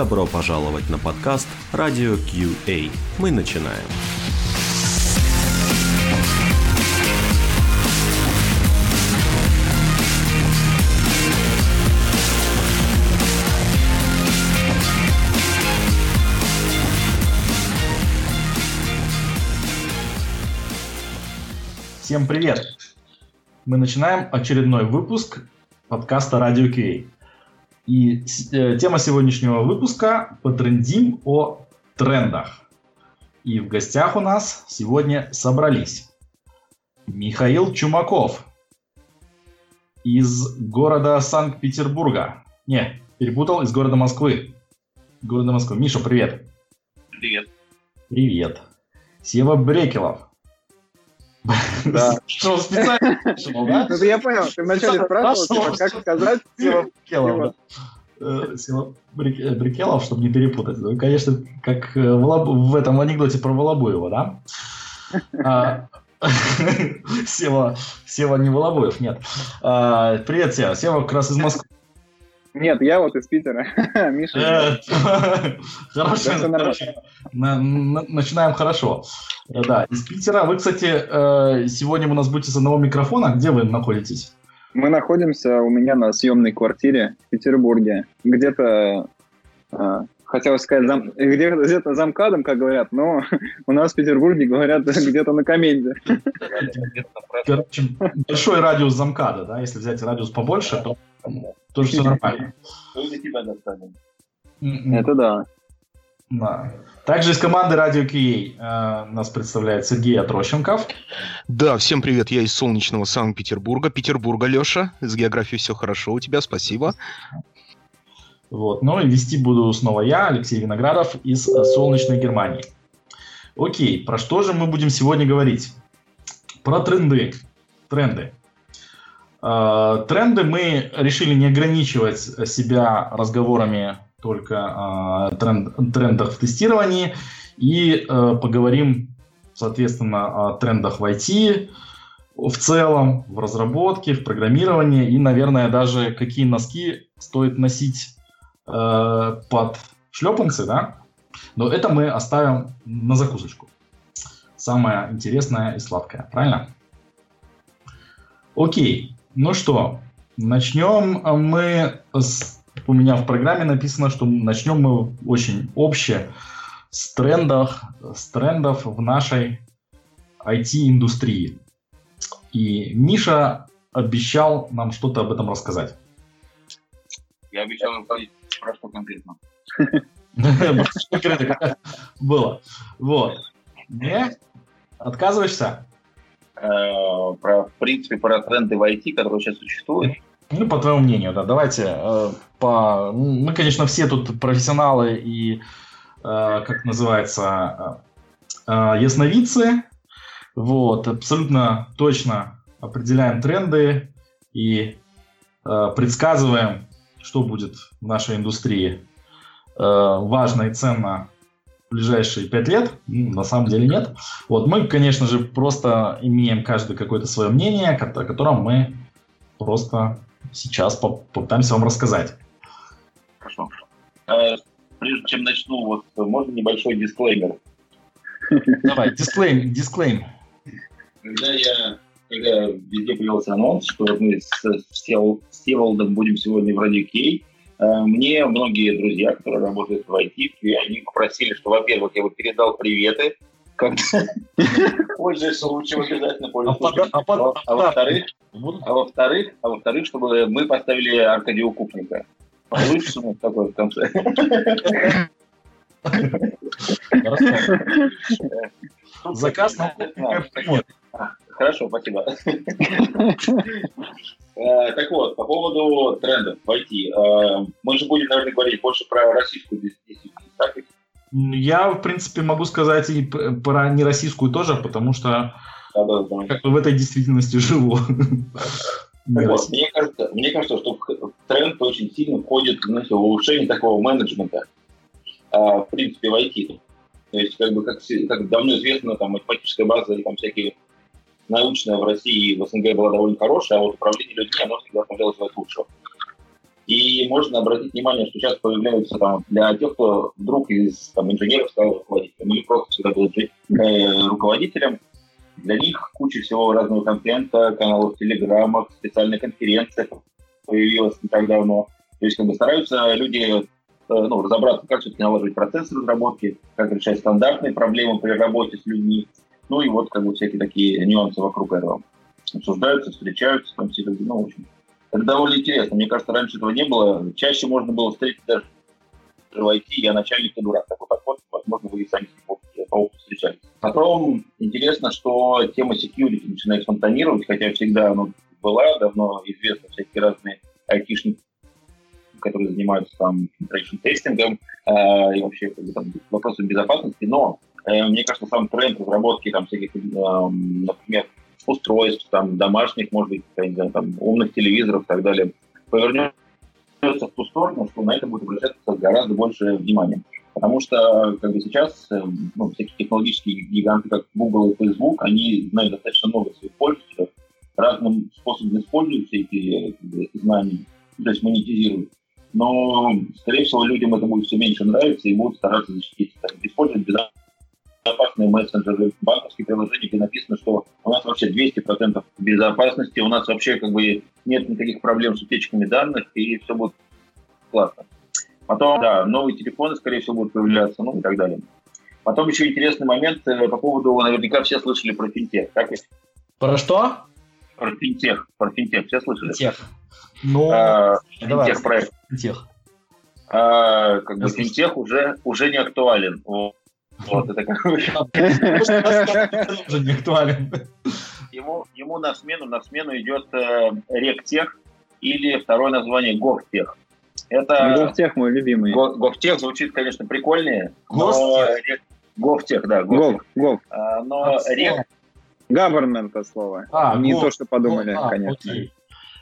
Добро пожаловать на подкаст «Радио QA». Мы начинаем. Всем привет! Мы начинаем очередной выпуск подкаста «Радио QA». И э, тема сегодняшнего выпуска «Потрендим о трендах». И в гостях у нас сегодня собрались Михаил Чумаков из города Санкт-Петербурга. Не, перепутал, из города Москвы. Города Москвы. Миша, привет. Привет. Привет. Сева Брекелов. Да. Что, специально да? Ну, я понял, ты вначале спрашивал, типа, как сказать Сева Брекелов, да. Э, э, Брикелов, чтобы не перепутать. Ну, конечно, как э, в этом анекдоте про Волобуева, да? А, Сева, Сева не Волобуев, нет. А, Привет, Сева. Сева как раз из Москвы. Нет, я вот из Питера. Миша. Э, Хорошо, Начинаем хорошо. Э, Да, из Питера. Вы, кстати, э, сегодня у нас будете с одного микрофона. Где вы находитесь? Мы находимся у меня на съемной квартире в Петербурге. Где-то, хотел сказать, зам- где- где-то за МКАДом, как говорят, но у нас в Петербурге говорят где-то на Коменде. Короче, большой радиус замкада, да? Если взять радиус побольше, то тоже все нормально. М-м. Это да. Да. Также из команды Радио Кией э, нас представляет Сергей Отрощенков. Да, всем привет, я из солнечного Санкт-Петербурга. Петербурга, Леша. С географией все хорошо у тебя, спасибо. Вот. Ну и вести буду снова я, Алексей Виноградов, из солнечной Германии. Окей, про что же мы будем сегодня говорить? Про тренды. Тренды. Э, Тренды мы решили не ограничивать себя разговорами только о тренд- трендах в тестировании и э, поговорим, соответственно, о трендах в IT, в целом, в разработке, в программировании и, наверное, даже какие носки стоит носить э, под шлепанцы, да? Но это мы оставим на закусочку. Самое интересное и сладкое, правильно? Окей, ну что, начнем мы с... У меня в программе написано, что начнем мы очень обще с трендов, с трендов в нашей IT-индустрии. И Миша обещал нам что-то об этом рассказать. Я обещал говорить про что конкретно. Конкретно было. Вот. Не? Отказываешься? Э, Про, в принципе, про тренды в IT, которые сейчас существуют. Ну, по твоему мнению, да. Давайте э, по... Мы, конечно, все тут профессионалы и, э, как называется, э, э, ясновидцы. Вот. Абсолютно точно определяем тренды и э, предсказываем, что будет в нашей индустрии э, важно и ценно в ближайшие пять лет. На самом деле нет. Вот мы, конечно же, просто имеем каждый какое-то свое мнение, о котором мы просто сейчас поп- попытаемся вам рассказать. Хорошо. Э, Прежде чем начну, вот можно небольшой дисклеймер. Давай, дисклейм, дисклейм. Когда я когда везде появился анонс, что мы с, с Сев- с Севолодом будем сегодня в Радио Кей, мне многие друзья, которые работают в IT, и они попросили, что, во-первых, я бы передал приветы, когда пользуясь случаем обязательно А пользуюсь пода- а А во-вторых, Вот. А во-вторых, а во-вторых, чтобы мы поставили Аркадия Укупника. Получится ну, такой в конце. Заказ на Хорошо, спасибо. Э, Так вот, по поводу трендов в IT. Э, Мы же будем, наверное, говорить больше про российскую действительность. так ведь? Я, в принципе, могу сказать и про нероссийскую тоже, потому что Да, да, да. как бы в этой действительности живу. Вот, мне, кажется, мне кажется, что в в тренд очень сильно входит знаете, улучшение такого менеджмента, а, в принципе, в IT. То есть, как бы, как, как давно известно, там, математическая база и там всякие научная в России и в СНГ была довольно хорошая, а вот управление людьми, оно всегда смотрелось в лучшего. И можно обратить внимание, что сейчас появляются там для тех, кто вдруг из там, инженеров стал руководителем или просто всегда был э, руководителем, для них куча всего разного контента, каналов в телеграммах, специальная конференция появилась не так давно. То есть как бы стараются люди Э, ну, разобраться, как все-таки налаживать процесс разработки, как решать стандартные проблемы при работе с людьми. Ну и вот как бы всякие такие нюансы вокруг этого обсуждаются, встречаются, там все ну, в общем, это довольно интересно. Мне кажется, раньше этого не было. Чаще можно было встретить даже в IT, я начальник и дурак. Такой подход, возможно, вы и сами по опыту встречались. Потом интересно, что тема security начинает фонтанировать, хотя всегда ну, была, давно известна всякие разные айтишники, которые занимаются там penetration тестингом э, и вообще как там, вопросом безопасности, но мне кажется, сам тренд разработки там всяких, э, например, устройств, там, домашних, может быть, я не знаю, там, умных телевизоров и так далее, повернется в ту сторону, что на это будет обращаться гораздо больше внимания. Потому что как бы сейчас э, ну, всякие технологические гиганты, как Google и Facebook, они знают достаточно много своих пользователей, разным способом используют все эти знания, то есть монетизируют но, скорее всего, людям это будет все меньше нравиться и будут стараться защитить. Использовать безопасные мессенджеры, банковские приложения, где написано, что у нас вообще 200% безопасности, у нас вообще как бы нет никаких проблем с утечками данных, и все будет классно. Потом, да, новые телефоны, скорее всего, будут появляться, ну и так далее. Потом еще интересный момент э, по поводу, наверняка все слышали про финтех, так ведь? Про что? Про финтех, про финтех, все слышали? Финтех. Ну, а, финтех проект. Финтех. А, как бы финтех уже, уже не актуален. Вот, это как уже не актуален. Ему, ему на смену, на смену идет э, Ректех или второе название Говтех. Это... Говтех мой любимый. Говтех звучит, конечно, прикольнее. Говтех? Говтех, да. Говтех. Гов, а, но Рек... Government слово. А, не то, что подумали, а, конечно. Окей.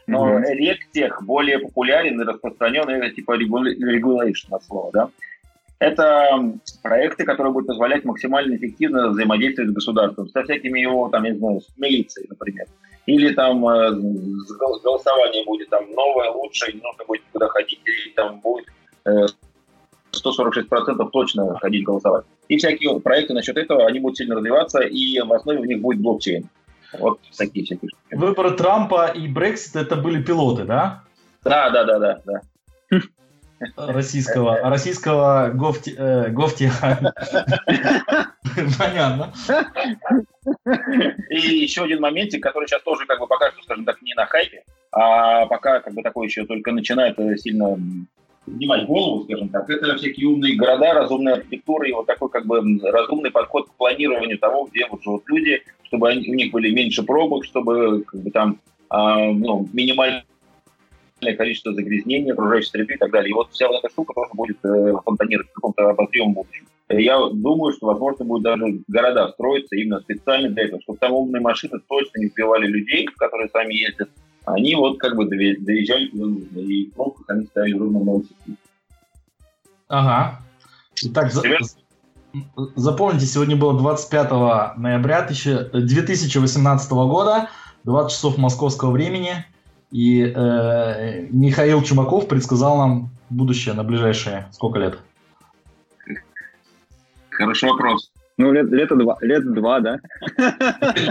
Но mm-hmm. ректех более популярен и распространен, это типа regulation от слова, да. Это проекты, которые будут позволять максимально эффективно взаимодействовать с государством, со всякими его, там, я не знаю, с милицией, например. Или там э, голосование будет там новое, лучшее, не нужно будет куда ходить, или там будет э, 146% точно ходить голосовать. И всякие проекты насчет этого, они будут сильно развиваться, и в основе у них будет блокчейн. Вот такие всякие штуки. Выборы Трампа и Брексит это были пилоты, да? Да, да, да, да, да. Российского, российского гофти, э. Понятно. И еще один моментик, который сейчас тоже как бы пока что, скажем так, не на хайпе, а пока как бы такой еще только начинает сильно поднимать голову, скажем так, это всякие умные города, разумная архитектура и вот такой как бы разумный подход к планированию того, где вот живут люди, чтобы они, у них были меньше пробок, чтобы как бы там а, ну, минимальное количество загрязнений окружающей среды и так далее. И вот вся вот эта штука тоже будет э, фонтанировать в каком-то обозримом будущем. Я думаю, что, возможно, будет даже города строиться именно специально для этого, чтобы там умные машины точно не сбивали людей, которые сами ездят, они вот как бы доезжали туда и в пробках они ставили ровно на Ага. Итак, за, запомните, сегодня было 25 ноября 2018 года, 20 часов московского времени, и э, Михаил Чумаков предсказал нам будущее на ближайшие сколько лет? Хороший вопрос. Ну, лет, лето два, лет два, да?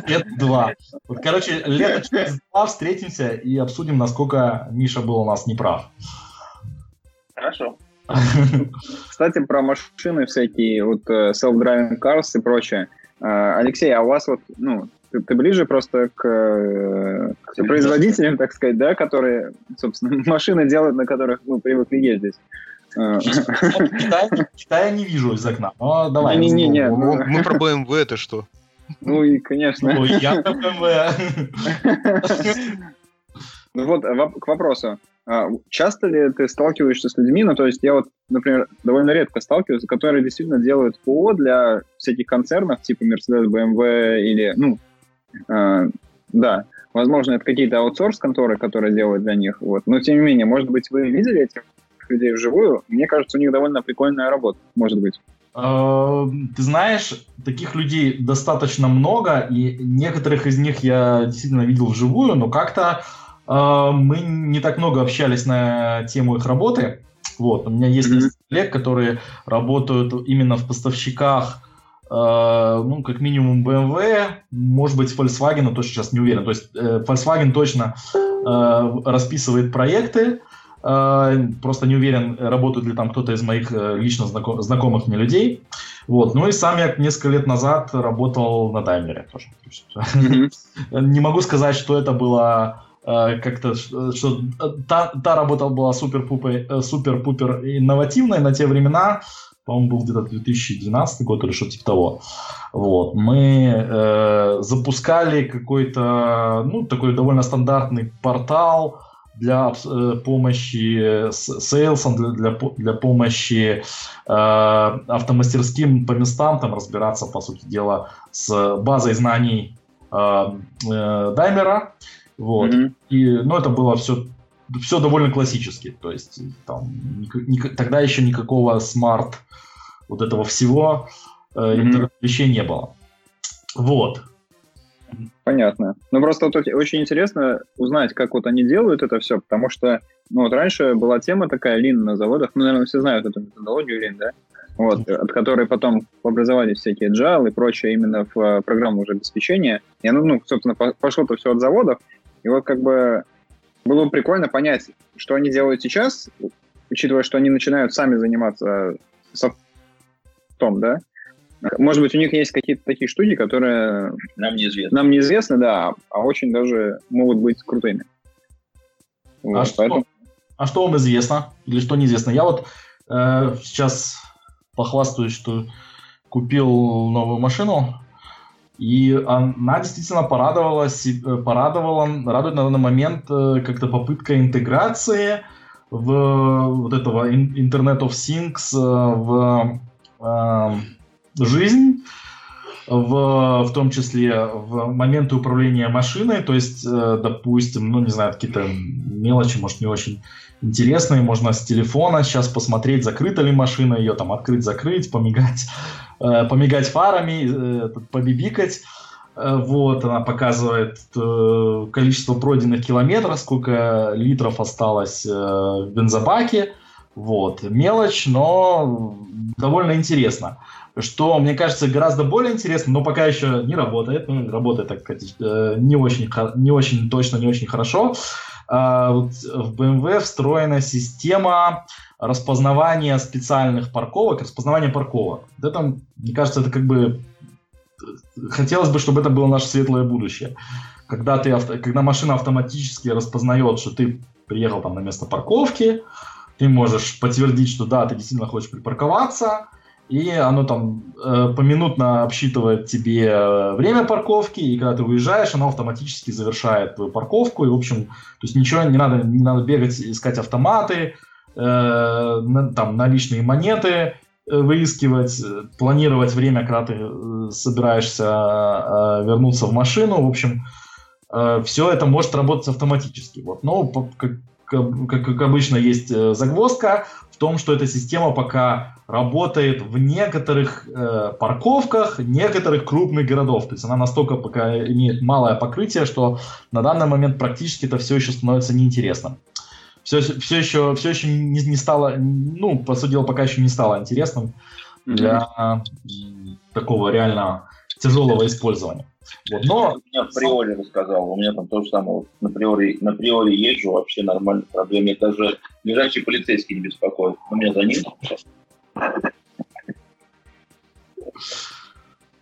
Лет два. Вот, короче, лето через два встретимся и обсудим, насколько Миша был у нас неправ. Хорошо. Кстати, про машины всякие, вот э, self-driving cars и прочее. Э, Алексей, а у вас вот, ну, ты, ты ближе просто к, э, к производителям, так сказать, да, которые, собственно, машины делают, на которых мы привыкли ездить. Китая не вижу из окна. Но давай. Не, не, не. Мы про BMW это что? Ну и, конечно. Ну, я про BMW. Ну вот, к вопросу. А, часто ли ты сталкиваешься с людьми, ну, то есть я вот, например, довольно редко сталкиваюсь, которые действительно делают ПО для всяких концернов, типа Mercedes, BMW или, ну, э, да, возможно, это какие-то аутсорс-конторы, которые делают для них, вот, но тем не менее, может быть, вы видели этих людей вживую, мне кажется, у них довольно прикольная работа, может быть. Э, ты знаешь, таких людей достаточно много, и некоторых из них я действительно видел вживую, но как-то э, мы не так много общались на тему их работы. Вот, у меня есть mm-hmm. коллег, которые работают именно в поставщиках, э, ну, как минимум BMW, может быть, Volkswagen, но тоже сейчас не уверен. То есть э, Volkswagen точно э, расписывает проекты, э, просто не уверен, работает ли там кто-то из моих э, лично знаком, знакомых мне людей. Вот. Ну и сам я несколько лет назад работал на Даймлере тоже. Mm-hmm. Не могу сказать, что это было Э, как-то, что та, та работа была супер-пупер, э, супер-пупер инновативной на те времена, по-моему, был где-то 2012 год или что-то типа того. Вот. Мы э, запускали какой-то, ну, такой довольно стандартный портал для э, помощи sales ам, для, для, для помощи э, автомастерским по местам, там разбираться, по сути дела, с базой знаний э, э, Даймлера. Вот. Mm-hmm. И, ну, это было все, все довольно классически. То есть там ни, ни, тогда еще никакого smart вот этого всего э, mm-hmm. вещей не было. Вот. Понятно. Ну, просто вот очень интересно узнать, как вот они делают это все, потому что, ну, вот раньше была тема такая, лин на заводах, ну, наверное, все знают эту методологию лин, да? Вот, от которой потом образовались всякие Agile и прочее именно в uh, программу уже обеспечения. И оно, ну, собственно, пошло-то все от заводов, и вот как бы было бы прикольно понять, что они делают сейчас, учитывая, что они начинают сами заниматься софтом, да? Может быть, у них есть какие-то такие штуки, которые нам неизвестны. Нам неизвестны, да, а очень даже могут быть крутыми. А вот, а, поэтому... что, а что вам известно или что неизвестно? Я вот э, сейчас похвастаюсь, что купил новую машину и она действительно порадовалась, э, порадовала, радует на данный момент э, как-то попытка интеграции в вот этого Internet of Things э, в э, жизнь, в, в том числе в моменты управления машиной, то есть, э, допустим, ну, не знаю, какие-то мелочи, может, не очень интересные, можно с телефона сейчас посмотреть, закрыта ли машина, ее там открыть-закрыть, помигать. Э, помигать фарами, э, побибикать. Э, вот, она показывает количество пройденных километров, сколько литров осталось в бензобаке. Вот, мелочь, но довольно интересно. Что, мне кажется, гораздо более интересно, но пока еще не работает. Ну, работает, так сказать, не очень, не очень точно, не очень хорошо. Вот в BMW встроена система распознавания специальных парковок, распознавания парковок. Вот это, мне кажется, это как бы хотелось бы, чтобы это было наше светлое будущее. Когда, ты, когда машина автоматически распознает, что ты приехал там на место парковки, ты можешь подтвердить, что да, ты действительно хочешь припарковаться, и оно там э, поминутно обсчитывает тебе э, время парковки, и когда ты уезжаешь, оно автоматически завершает твою парковку, и, в общем, то есть ничего не надо, не надо бегать, искать автоматы, э, на, там, наличные монеты, э, выискивать, планировать время, когда ты э, собираешься э, вернуться в машину, в общем, э, все это может работать автоматически. Вот. Но, как, как, как обычно, есть э, загвоздка в том, что эта система пока работает в некоторых э, парковках некоторых крупных городов. То есть она настолько пока имеет малое покрытие, что на данный момент практически это все еще становится неинтересным. Все, все еще, все еще не, не стало, ну, по сути дела, пока еще не стало интересным для mm-hmm. такого реально тяжелого использования. Вот, но... Я в приоре рассказал, у меня там то же самое, на приоре, на приоре езжу, вообще нормально, проблем нет, даже лежачий полицейский не беспокоит, у меня за ним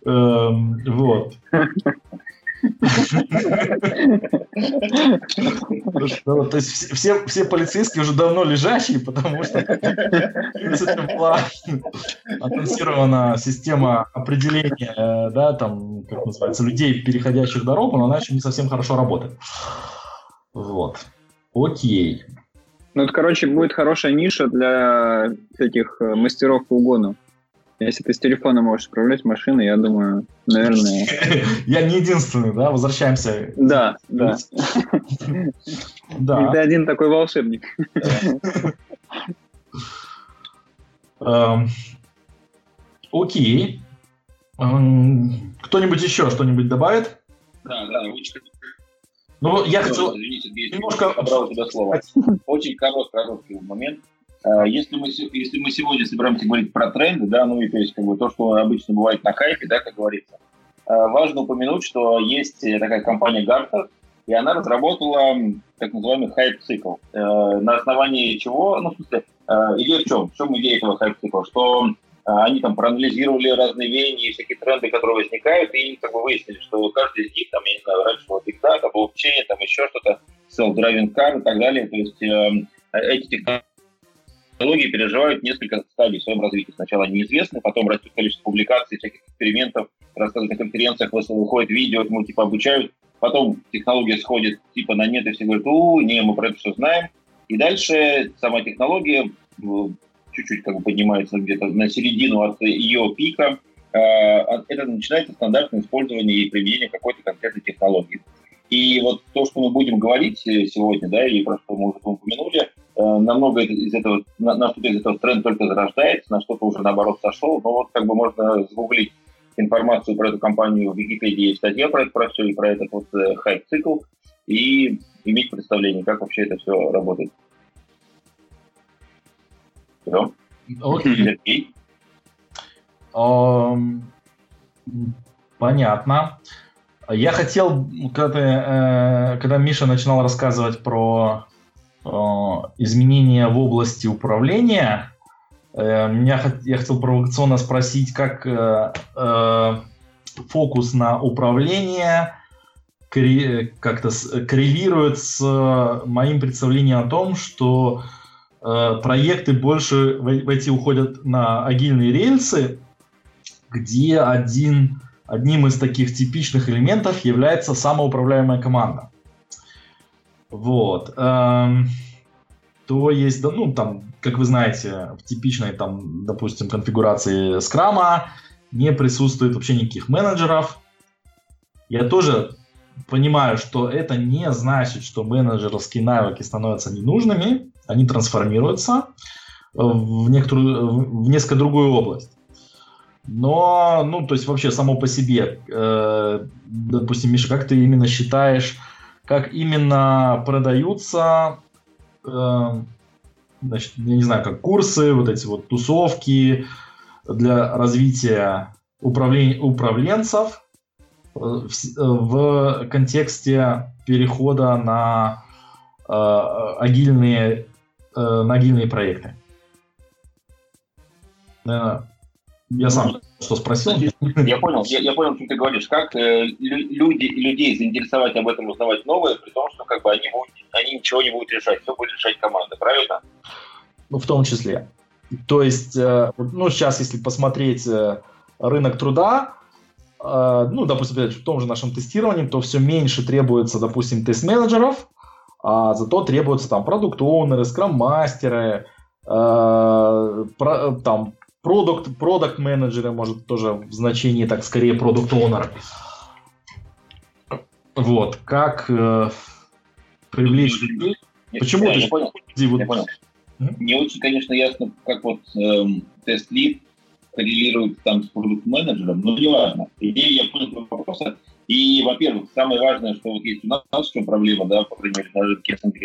Эм, вот. То есть все, все полицейские уже давно лежащие, потому что была анонсирована система определения, да, там, как называется, людей, переходящих дорогу, но она еще не совсем хорошо работает. Вот. Окей. Ну, это, короче, будет хорошая ниша для всяких э, мастеров по угону. Если ты с телефона можешь управлять машиной, я думаю, наверное... Я не единственный, да? Возвращаемся. Да, да. Да. Ты один такой волшебник. Эм, окей. Эм, кто-нибудь еще что-нибудь добавит? Да, да, Ну, я хочу... Извини, Сергей, немножко- забрал у тебя слово. Очень короткий, короткий момент. А, Если мы, если мы сегодня собираемся говорить про тренды, да, ну и то есть как бы то, что обычно бывает на хайпе, да, как говорится, а, важно упомянуть, что есть э, такая компания Gartner, и она разработала так называемый хайп-цикл. Э, На основании чего, ну, в смысле, э, идея в чем? В чем идея этого хайп-цикла? Что э, они там проанализировали разные веяния и всякие тренды, которые возникают, и как бы выяснили, что каждый из них, там, я не знаю, раньше было Big Data, блокчейн, там еще что-то, self-driving car и так далее. То есть э, эти технологии переживают несколько стадий в своем развитии. Сначала они неизвестны, потом растет количество публикаций, всяких экспериментов, рассказывают на конференциях, выходят видео, ему типа обучают. Потом технология сходит типа на нет, и все говорят, у, не, мы про это все знаем. И дальше сама технология чуть-чуть как бы поднимается где-то на середину от ее пика. Э, Это начинается стандартное использование и применение какой-то конкретной технологии. И вот то, что мы будем говорить э, сегодня, да, и про что мы уже упомянули, э, намного из этого, на, что-то из этого тренд только зарождается, на что-то уже наоборот сошел. Но вот как бы можно загуглить информацию про эту компанию в Википедии, есть статья про это, про все, и про этот вот хайп-цикл, и иметь представление, как вообще это все работает. Все. Окей. Понятно. Я хотел, когда, ты, э, когда Миша начинал рассказывать про э, изменения в области управления, э, меня, я хотел провокационно спросить, как э, э, фокус на управление как-то коррелирует с моим представлением о том, что э, проекты больше в эти уходят на агильные рельсы, где один, одним из таких типичных элементов является самоуправляемая команда. Вот. эм, то есть, да, ну, там, как вы знаете, в типичной, там, допустим, конфигурации скрама не присутствует вообще никаких менеджеров. Я тоже понимаю, что это не значит, что менеджерские навыки становятся ненужными, они трансформируются в, некоторую, в несколько другую область. Но, ну, то есть вообще само по себе, э, допустим, Миша, как ты именно считаешь, как именно продаются, э, значит, я не знаю, как курсы, вот эти вот тусовки для развития управлен- управленцев в, в контексте перехода на э, агильные, э, на агильные проекты? Э, я сам что спросил. Я понял, я, я понял, о чем ты говоришь. Как э, лю- люди, людей заинтересовать об этом, узнавать новое, при том, что как бы они, будут, они ничего не будут решать, все будет решать команда, правильно? Ну, в том числе. То есть, э, ну, сейчас, если посмотреть э, рынок труда, ну, допустим, опять же, в том же нашем тестировании, то все меньше требуется, допустим, тест-менеджеров, а зато требуются там продукт-оунеры, скрам-мастеры, э, про- там, продукт, продукт-менеджеры, может, тоже в значении, так, скорее, продукт-оунеры. Вот, как э, привлечь людей? Почему я, ты понял? вот- Я понял. Не очень, конечно, ясно, как вот эм, тест-лид коррелирует там с продукт-менеджером, но не важно. Идея, я понял твой. И, во-первых, самое важное, что вот есть у нас, в чем проблема, да, по крайней мере, на рынке СНГ,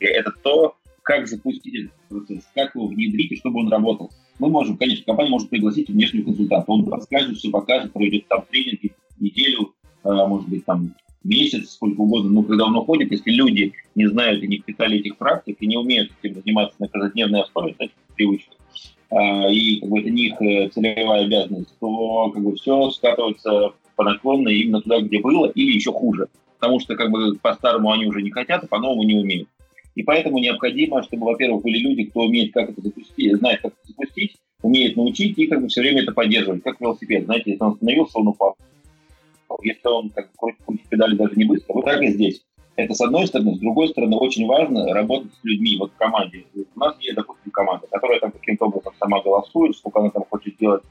это то, как запустить этот процесс, как его внедрить и чтобы он работал. Мы можем, конечно, компания может пригласить внешнего консультанта, он подскажет, все покажет, проведет там тренинги, неделю, э, может быть, там месяц, сколько угодно, но когда он уходит, если люди не знают и не впитали этих практик, и не умеют этим заниматься на каждодневной основе, кстати, привычка, а, и как бы это не их э, целевая обязанность, то как бы все скатывается по наклонной именно туда, где было, или еще хуже. Потому что как бы по-старому они уже не хотят, а по-новому не умеют. И поэтому необходимо, чтобы, во-первых, были люди, кто умеет как это запустить, знает, как это запустить, умеет научить и как бы все время это поддерживать, как велосипед. Знаете, если он остановился, он упал. Если он как бы крутит педали даже не быстро, вот так и здесь. Это с одной стороны. С другой стороны, очень важно работать с людьми, вот в команде. У нас есть, допустим, команда, которая там каким-то образом сама голосует, сколько она там хочет делать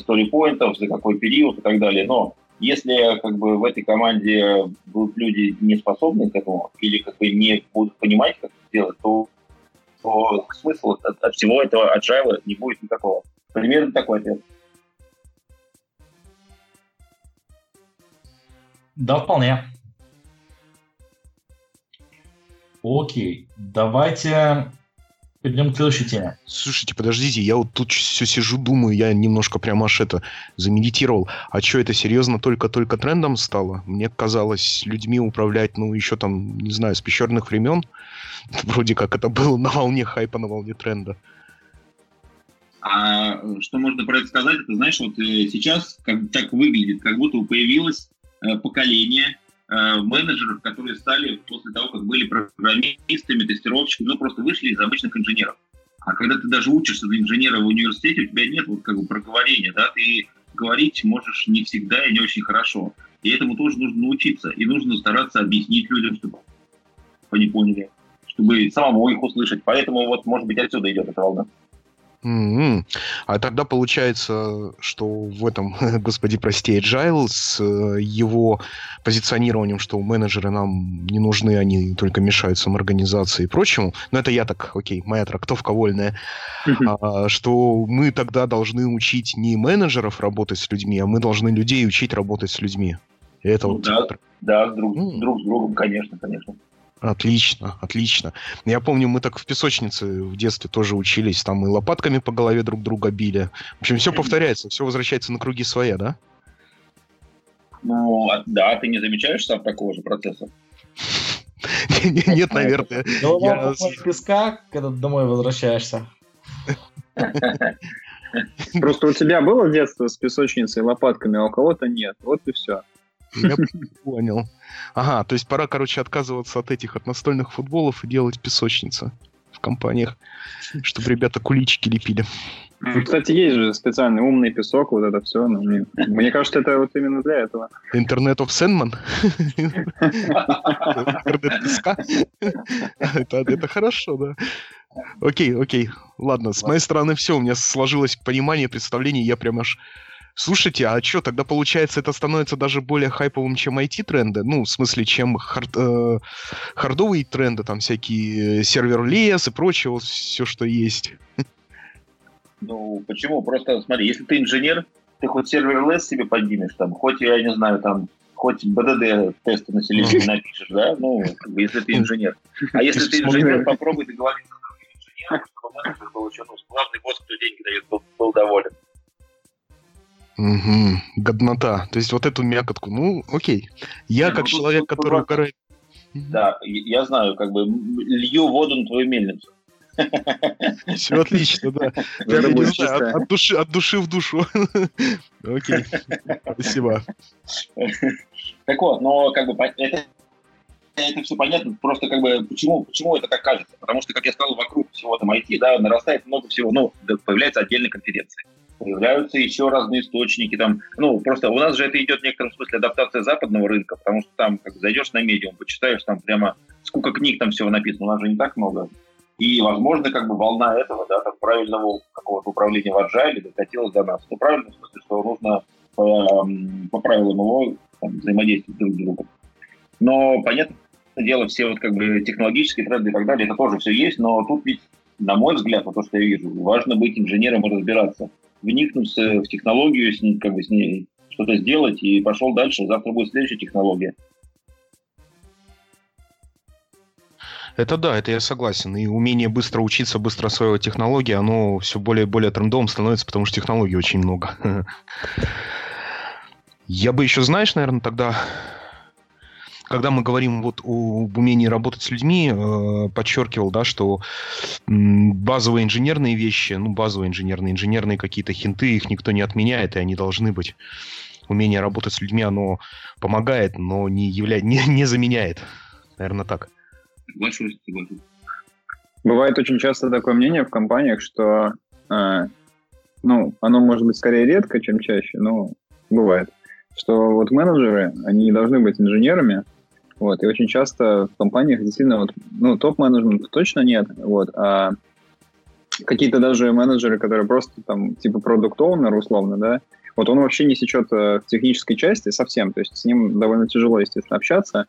сторипоинтов, за какой период и так далее. Но если как бы в этой команде будут люди не способны к этому или как бы не будут понимать, как это сделать, то, то смысла от, от всего этого agile не будет никакого. Примерно такой ответ. Да, вполне. Окей, давайте перейдем к следующей теме. Слушайте, подождите, я вот тут все сижу, думаю, я немножко прям аж это замедитировал. А что, это серьезно только-только трендом стало? Мне казалось, людьми управлять, ну, еще там, не знаю, с пещерных времен. Вроде как это было на волне хайпа, на волне тренда. А что можно про это сказать? Это, знаешь, вот э, сейчас как, так выглядит, как будто появилось э, поколение менеджеров, которые стали после того, как были программистами, тестировщиками, ну, просто вышли из обычных инженеров. А когда ты даже учишься на инженера в университете, у тебя нет вот как бы проговорения, да, ты говорить можешь не всегда и не очень хорошо. И этому тоже нужно научиться. И нужно стараться объяснить людям, чтобы они поняли, чтобы самому их услышать. Поэтому вот, может быть, отсюда идет эта волна. Mm-hmm. А тогда получается, что в этом, господи, прости, Agile с э, его позиционированием, что менеджеры нам не нужны, они только мешают самоорганизации и прочему. Но это я так, окей, моя трактовка вольная. А, что мы тогда должны учить не менеджеров работать с людьми, а мы должны людей учить работать с людьми. И это Ну вот... да, да, друг, М. друг с другом, конечно, конечно. Отлично, отлично. Я помню, мы так в песочнице в детстве тоже учились, там и лопатками по голове друг друга били. В общем, все повторяется, все возвращается на круги своя, да? Ну, а- да, ты не замечаешь сам такого же процесса? Нет, наверное. Полная песка, когда домой возвращаешься. Просто у тебя было детство с песочницей и лопатками, а у кого-то нет. Вот и все. Я понял. Ага, то есть пора, короче, отказываться от этих, от настольных футболов и делать песочницы в компаниях, чтобы ребята куличики лепили. Ну, кстати, есть же специальный умный песок, вот это все. мне, мне кажется, это вот именно для этого. Интернет of Sandman? Интернет песка? Это хорошо, да. Окей, окей. Ладно, с моей стороны все. У меня сложилось понимание, представление. Я прям аж... Слушайте, а что, тогда получается это становится даже более хайповым, чем IT-тренды? Ну, в смысле, чем хард- э, хардовые тренды, там всякие сервер-лес и прочее, вот все, что есть. Ну, почему? Просто смотри, если ты инженер, ты хоть сервер-лес себе поднимешь, там, хоть, я не знаю, там, хоть БДД тесты населения напишешь, да, ну, если ты инженер. А если ты инженер, попробуй договориться с инженером, чтобы менеджер был еще, ну, главный босс, кто деньги дает, был, был доволен. Угу, годнота. То есть вот эту мякотку, ну, окей. Я, Не, ну как тут- человек, тут- который угорает... Да, я знаю, как бы, лью воду на твою мельницу. Все отлично, да. Я не знаю, от, души, от души в душу. Окей. Спасибо. Так вот, но как бы это, это все понятно, просто как бы почему, почему это так кажется? Потому что, как я сказал, вокруг всего там IT, да, нарастает много всего, ну, появляются отдельные конференции, появляются еще разные источники, там, ну, просто у нас же это идет в некотором смысле адаптация западного рынка, потому что там, как зайдешь на медиум, почитаешь, там прямо сколько книг там всего написано, у нас же не так много. И, возможно, как бы волна этого, да, там, правильного какого-то управления в Agile докатилась до нас. Ну, правильно, в смысле, что нужно по, по правилам его там, взаимодействовать друг с другом. Но, понятное дело, все вот как бы технологические тренды и так далее, это тоже все есть, но тут ведь, на мой взгляд, вот то, что я вижу, важно быть инженером и разбираться. Вникнуть в технологию, с ней, как бы с ней что-то сделать, и пошел дальше, завтра будет следующая технология. Это да, это я согласен. И умение быстро учиться, быстро осваивать технологии, оно все более и более трендовым становится, потому что технологий очень много. Я бы еще, знаешь, наверное, тогда, когда мы говорим вот об умении работать с людьми, э, подчеркивал, да, что базовые инженерные вещи, ну, базовые инженерные, инженерные какие-то хинты, их никто не отменяет, и они должны быть. Умение работать с людьми, оно помогает, но не, явля... не, не заменяет. Наверное, так. Соглашусь, соглашусь. Бывает очень часто такое мнение в компаниях, что э, ну, оно может быть скорее редко, чем чаще, но бывает, что вот менеджеры, они не должны быть инженерами, вот, и очень часто в компаниях действительно вот, ну, топ-менеджмента точно нет, вот, а какие-то даже менеджеры, которые просто там типа продукт оунер условно, да, вот он вообще не сечет э, в технической части совсем, то есть с ним довольно тяжело, естественно, общаться,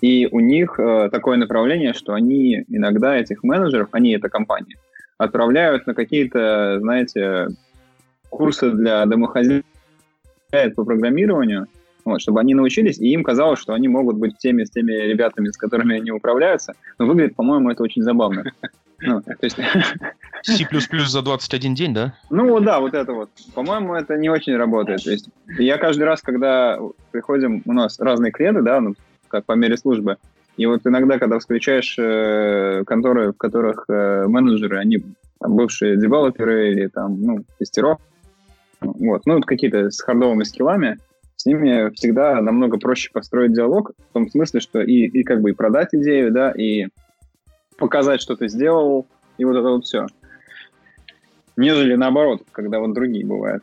и у них э, такое направление, что они иногда этих менеджеров, они это компания, отправляют на какие-то, знаете, курсы для домохозяек по программированию, Вот, чтобы они научились, и им казалось, что они могут быть теми, с теми ребятами, с которыми они управляются. Но выглядит, по-моему, это очень забавно. Ну, то есть... C++ за 21 день, да? Ну да, вот это вот. По-моему, это не очень работает. То есть я каждый раз, когда приходим, у нас разные клиенты, да, ну, как по мере службы, и вот иногда, когда встречаешь э, конторы, в которых э, менеджеры, они там, бывшие девелоперы или там, ну, тестеров, вот, ну, какие-то с хардовыми скиллами, с ними всегда намного проще построить диалог, в том смысле, что и, и как бы и продать идею, да, и показать, что ты сделал, и вот это вот все. Нежели наоборот, когда вот другие бывают.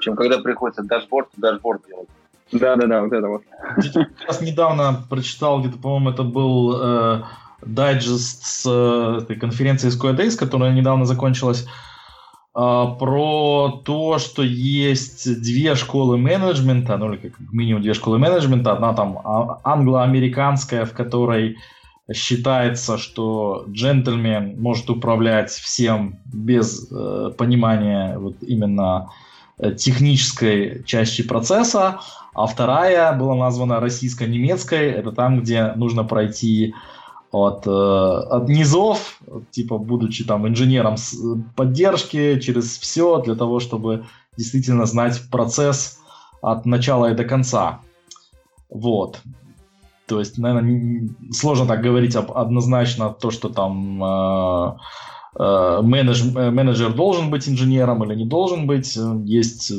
Чем когда приходится дашборд, дашборд делать. Да-да-да, вот это вот. Я раз недавно прочитал, где-то, по-моему, это был э, дайджест с э, этой конференции Square Days, которая недавно закончилась, про то, что есть две школы менеджмента, ну или как минимум две школы менеджмента. Одна там а, англо-американская, в которой считается, что джентльмен может управлять всем без э, понимания вот именно э, технической части процесса, а вторая была названа российско-немецкой. Это там, где нужно пройти э, от низов, типа будучи там инженером поддержки, через все для того, чтобы действительно знать процесс от начала и до конца. Вот. То есть, наверное, сложно так говорить однозначно то, что там э, э, менедж, менеджер должен быть инженером или не должен быть. Есть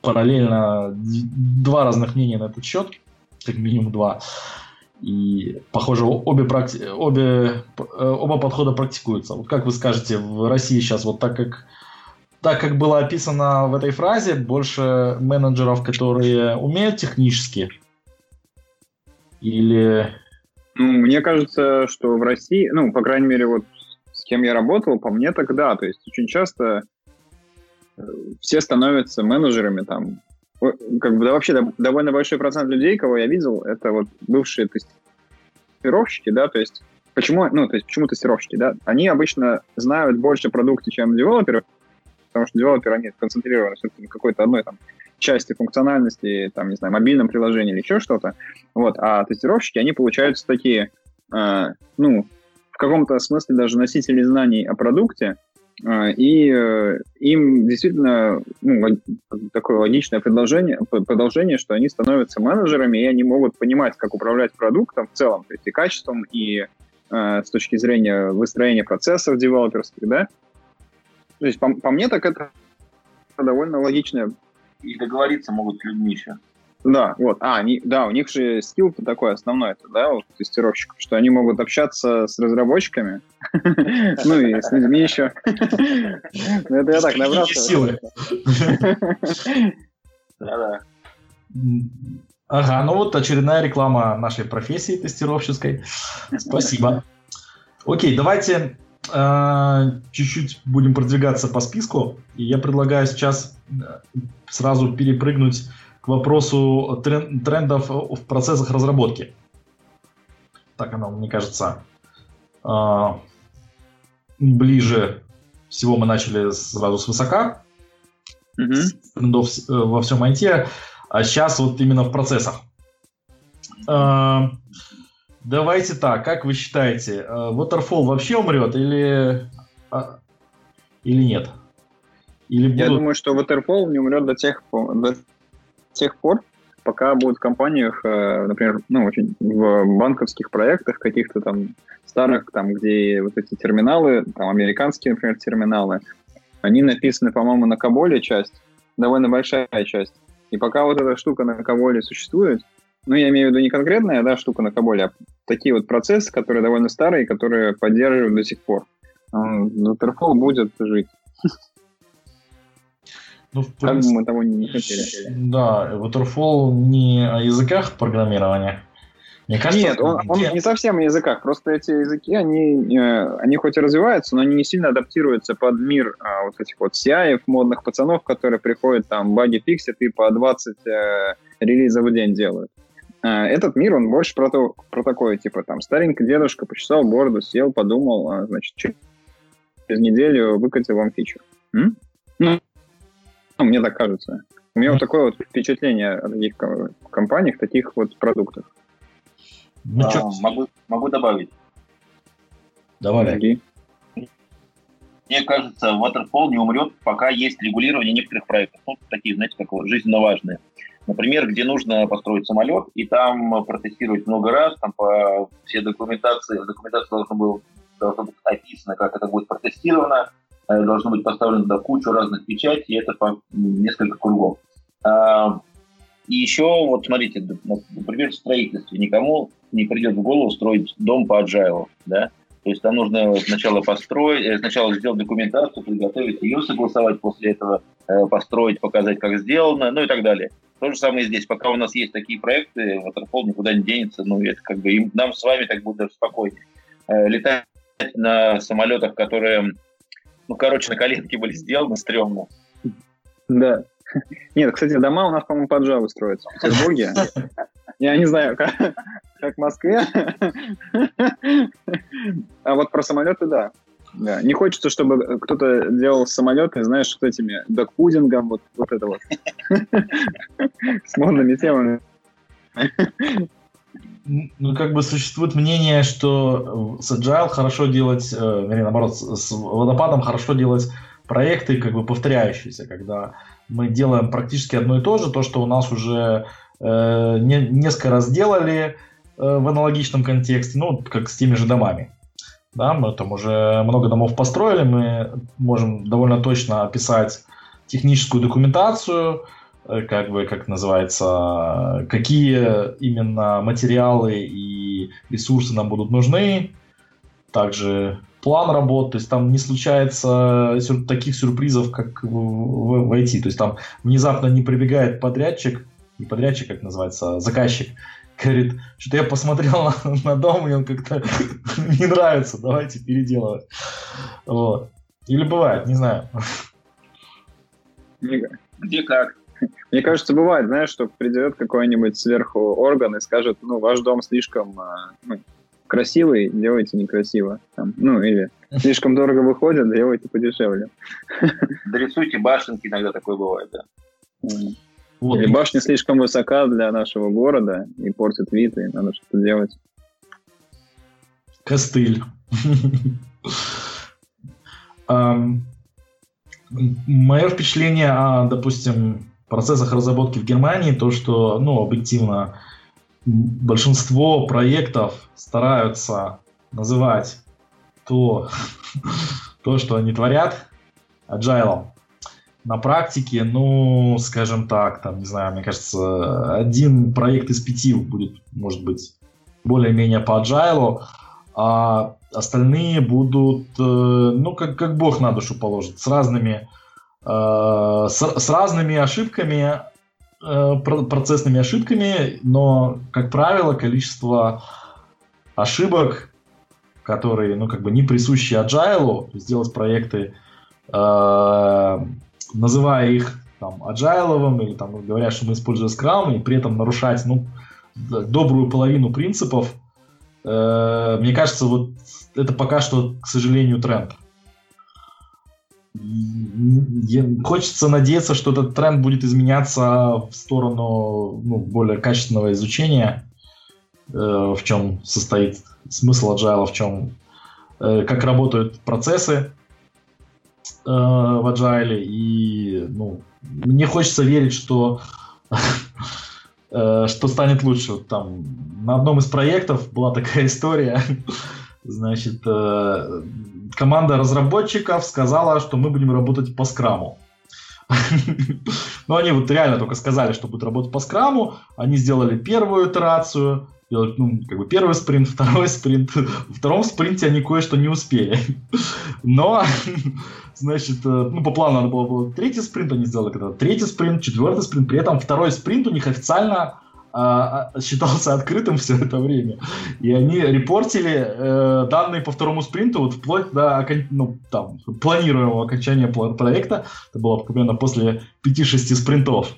параллельно два разных мнения на этот счет, как минимум два. И, похоже, обе, практи... обе, э, оба подхода практикуются. Вот как вы скажете, в России сейчас вот так как так как было описано в этой фразе, больше менеджеров, которые умеют технически, или... Ну, мне кажется, что в России, ну, по крайней мере, вот с кем я работал, по мне тогда, то есть очень часто э, все становятся менеджерами там. Как бы да, вообще довольно большой процент людей, кого я видел, это вот бывшие тестировщики, да, то есть почему, ну, то есть почему тестировщики, да, они обычно знают больше продукта, чем девелоперы, потому что девелоперы, они концентрированы на какой-то одной там части функциональности, там, не знаю, мобильном приложении или еще что-то. Вот. А тестировщики, они получаются такие, э, ну, в каком-то смысле даже носители знаний о продукте, и э, им действительно ну, такое логичное предложение, продолжение, что они становятся менеджерами, и они могут понимать, как управлять продуктом в целом, то есть и качеством, и э, с точки зрения выстроения процессов девелоперских, да. То есть по, по мне так это довольно логичное и договориться могут с людьми еще. Да, вот. А, они, да, у них же скилл такой основной, это, да, у тестировщиков, что они могут общаться с разработчиками, ну и с людьми еще. Ну, это я так набрался. силы. Да-да. Ага, ну вот очередная реклама нашей профессии тестировщицкой. Спасибо. Окей, давайте э, чуть-чуть будем продвигаться по списку. И я предлагаю сейчас сразу перепрыгнуть к вопросу трендов в процессах разработки. Так оно, мне кажется, а, ближе всего мы начали сразу с высока, mm-hmm. трендов э, во всем IT, а сейчас вот именно в процессах. А, давайте так, как вы считаете, э, Waterfall вообще умрет или, или нет? Или будут... Я думаю, что Waterfall не умрет до тех, до тех пор, пока будут в компаниях, э, например, ну, очень в банковских проектах каких-то там старых, там, где вот эти терминалы, там, американские, например, терминалы, они написаны, по-моему, на Каболе часть, довольно большая часть. И пока вот эта штука на Каболе существует, ну, я имею в виду не конкретная, да, штука на Каболе, а такие вот процессы, которые довольно старые, которые поддерживают до сих пор. Waterfall будет жить. Ну, в принципе, как бы мы того не хотели. Да, Waterfall не о языках программирования. Мне кажется, Нет, он, он не совсем о языках. Просто эти языки, они, э, они хоть и развиваются, но они не сильно адаптируются под мир а, вот этих вот CI, модных пацанов, которые приходят там, баги фиксят и по 20 э, релизов в день делают. А, этот мир, он больше про, то, про такое, типа там старенький дедушка почесал бороду, сел, подумал, а, значит, через неделю выкатил вам фичу. М? Ну, ну, мне так кажется. У меня вот такое вот впечатление о таких компаниях, таких вот продуктах. Ну, а, могу, могу добавить. Добавляй. Мне кажется, Waterfall не умрет, пока есть регулирование некоторых проектов. Ну, такие, знаете, как жизненно важные. Например, где нужно построить самолет, и там протестировать много раз, там по все документации, документация должна, был, должна быть описана, как это будет протестировано, должно быть поставлено до кучу разных печатей, и это по несколько кругов. А, и еще, вот смотрите, например, в строительстве никому не придет в голову строить дом по agile, да, то есть там нужно сначала построить, э, сначала сделать документацию, подготовить ее, согласовать, после этого э, построить, показать, как сделано, ну и так далее. То же самое здесь. Пока у нас есть такие проекты, Waterfall никуда не денется. Ну, это как бы им, нам с вами так будет даже спокойнее. Э, летать на самолетах, которые, ну, короче, на коленке были сделаны, стрёмно. Да. Нет, кстати, дома у нас, по-моему, под Java строятся в Петербурге. Я не знаю, как, как в Москве. А вот про самолеты, да. Да. Не хочется, чтобы кто-то делал самолеты, знаешь, с этими докпудингом, вот, вот это вот. С модными темами. Ну, как бы существует мнение, что с Agile хорошо делать, э, вернее, наоборот, с водопадом хорошо делать проекты, как бы повторяющиеся, когда мы делаем практически одно и то же, то, что у нас уже э, не, несколько раз делали э, в аналогичном контексте, ну, как с теми же домами. Да, мы там уже много домов построили, мы можем довольно точно описать техническую документацию, э, как бы, как называется, какие именно материалы и ресурсы нам будут нужны, также план работы, то есть там не случается таких сюрпризов, как в, в, в IT, то есть там внезапно не прибегает подрядчик, не подрядчик, как называется, заказчик, говорит, что-то я посмотрел на, на дом, и он как-то не нравится, давайте переделывать. Вот. Или бывает, не знаю. Где как? Мне кажется, бывает, знаешь, что придет какой-нибудь сверху орган и скажет, ну, ваш дом слишком а, ну, красивый, делайте некрасиво. Там, ну, или слишком дорого выходит, делайте подешевле. Дорисуйте башенки, иногда такое бывает, да. Вот. Или башня слишком высока для нашего города и портит вид, и надо что-то делать. Костыль. Мое впечатление о, допустим, процессах разработки в Германии, то, что, ну, объективно, большинство проектов стараются называть то, то что они творят, agile. На практике, ну, скажем так, там, не знаю, мне кажется, один проект из пяти будет, может быть, более-менее по agile, а остальные будут, э, ну, как, как бог на душу положит, с разными, с, с разными ошибками, э, процессными ошибками, но, как правило, количество ошибок, которые, ну, как бы не присущи agile, сделать проекты называя их там agile или там говоря, что мы используем Scrum, и при этом нарушать ну, добрую половину принципов, э, мне кажется, вот это пока что, к сожалению, тренд. Хочется надеяться, что этот тренд будет изменяться в сторону ну, более качественного изучения, э, в чем состоит смысл agile, в чем э, как работают процессы, э, в Agile, и ну, мне хочется верить, что э, что станет лучше. Там на одном из проектов была такая история. Значит, э, команда разработчиков сказала, что мы будем работать по скраму. Но они вот реально только сказали, что будут работать по скраму. Они сделали первую итерацию, ну, как бы первый спринт, второй спринт. В втором спринте они кое-что не успели. Но Значит, э, ну, по плану надо было, было третий спринт, они сделали когда третий спринт, четвертый спринт. При этом второй спринт у них официально считался открытым все это время. И они репортили э, данные по второму спринту вот вплоть до ну, там, планируемого окончания проекта. Это было примерно после 5-6 спринтов.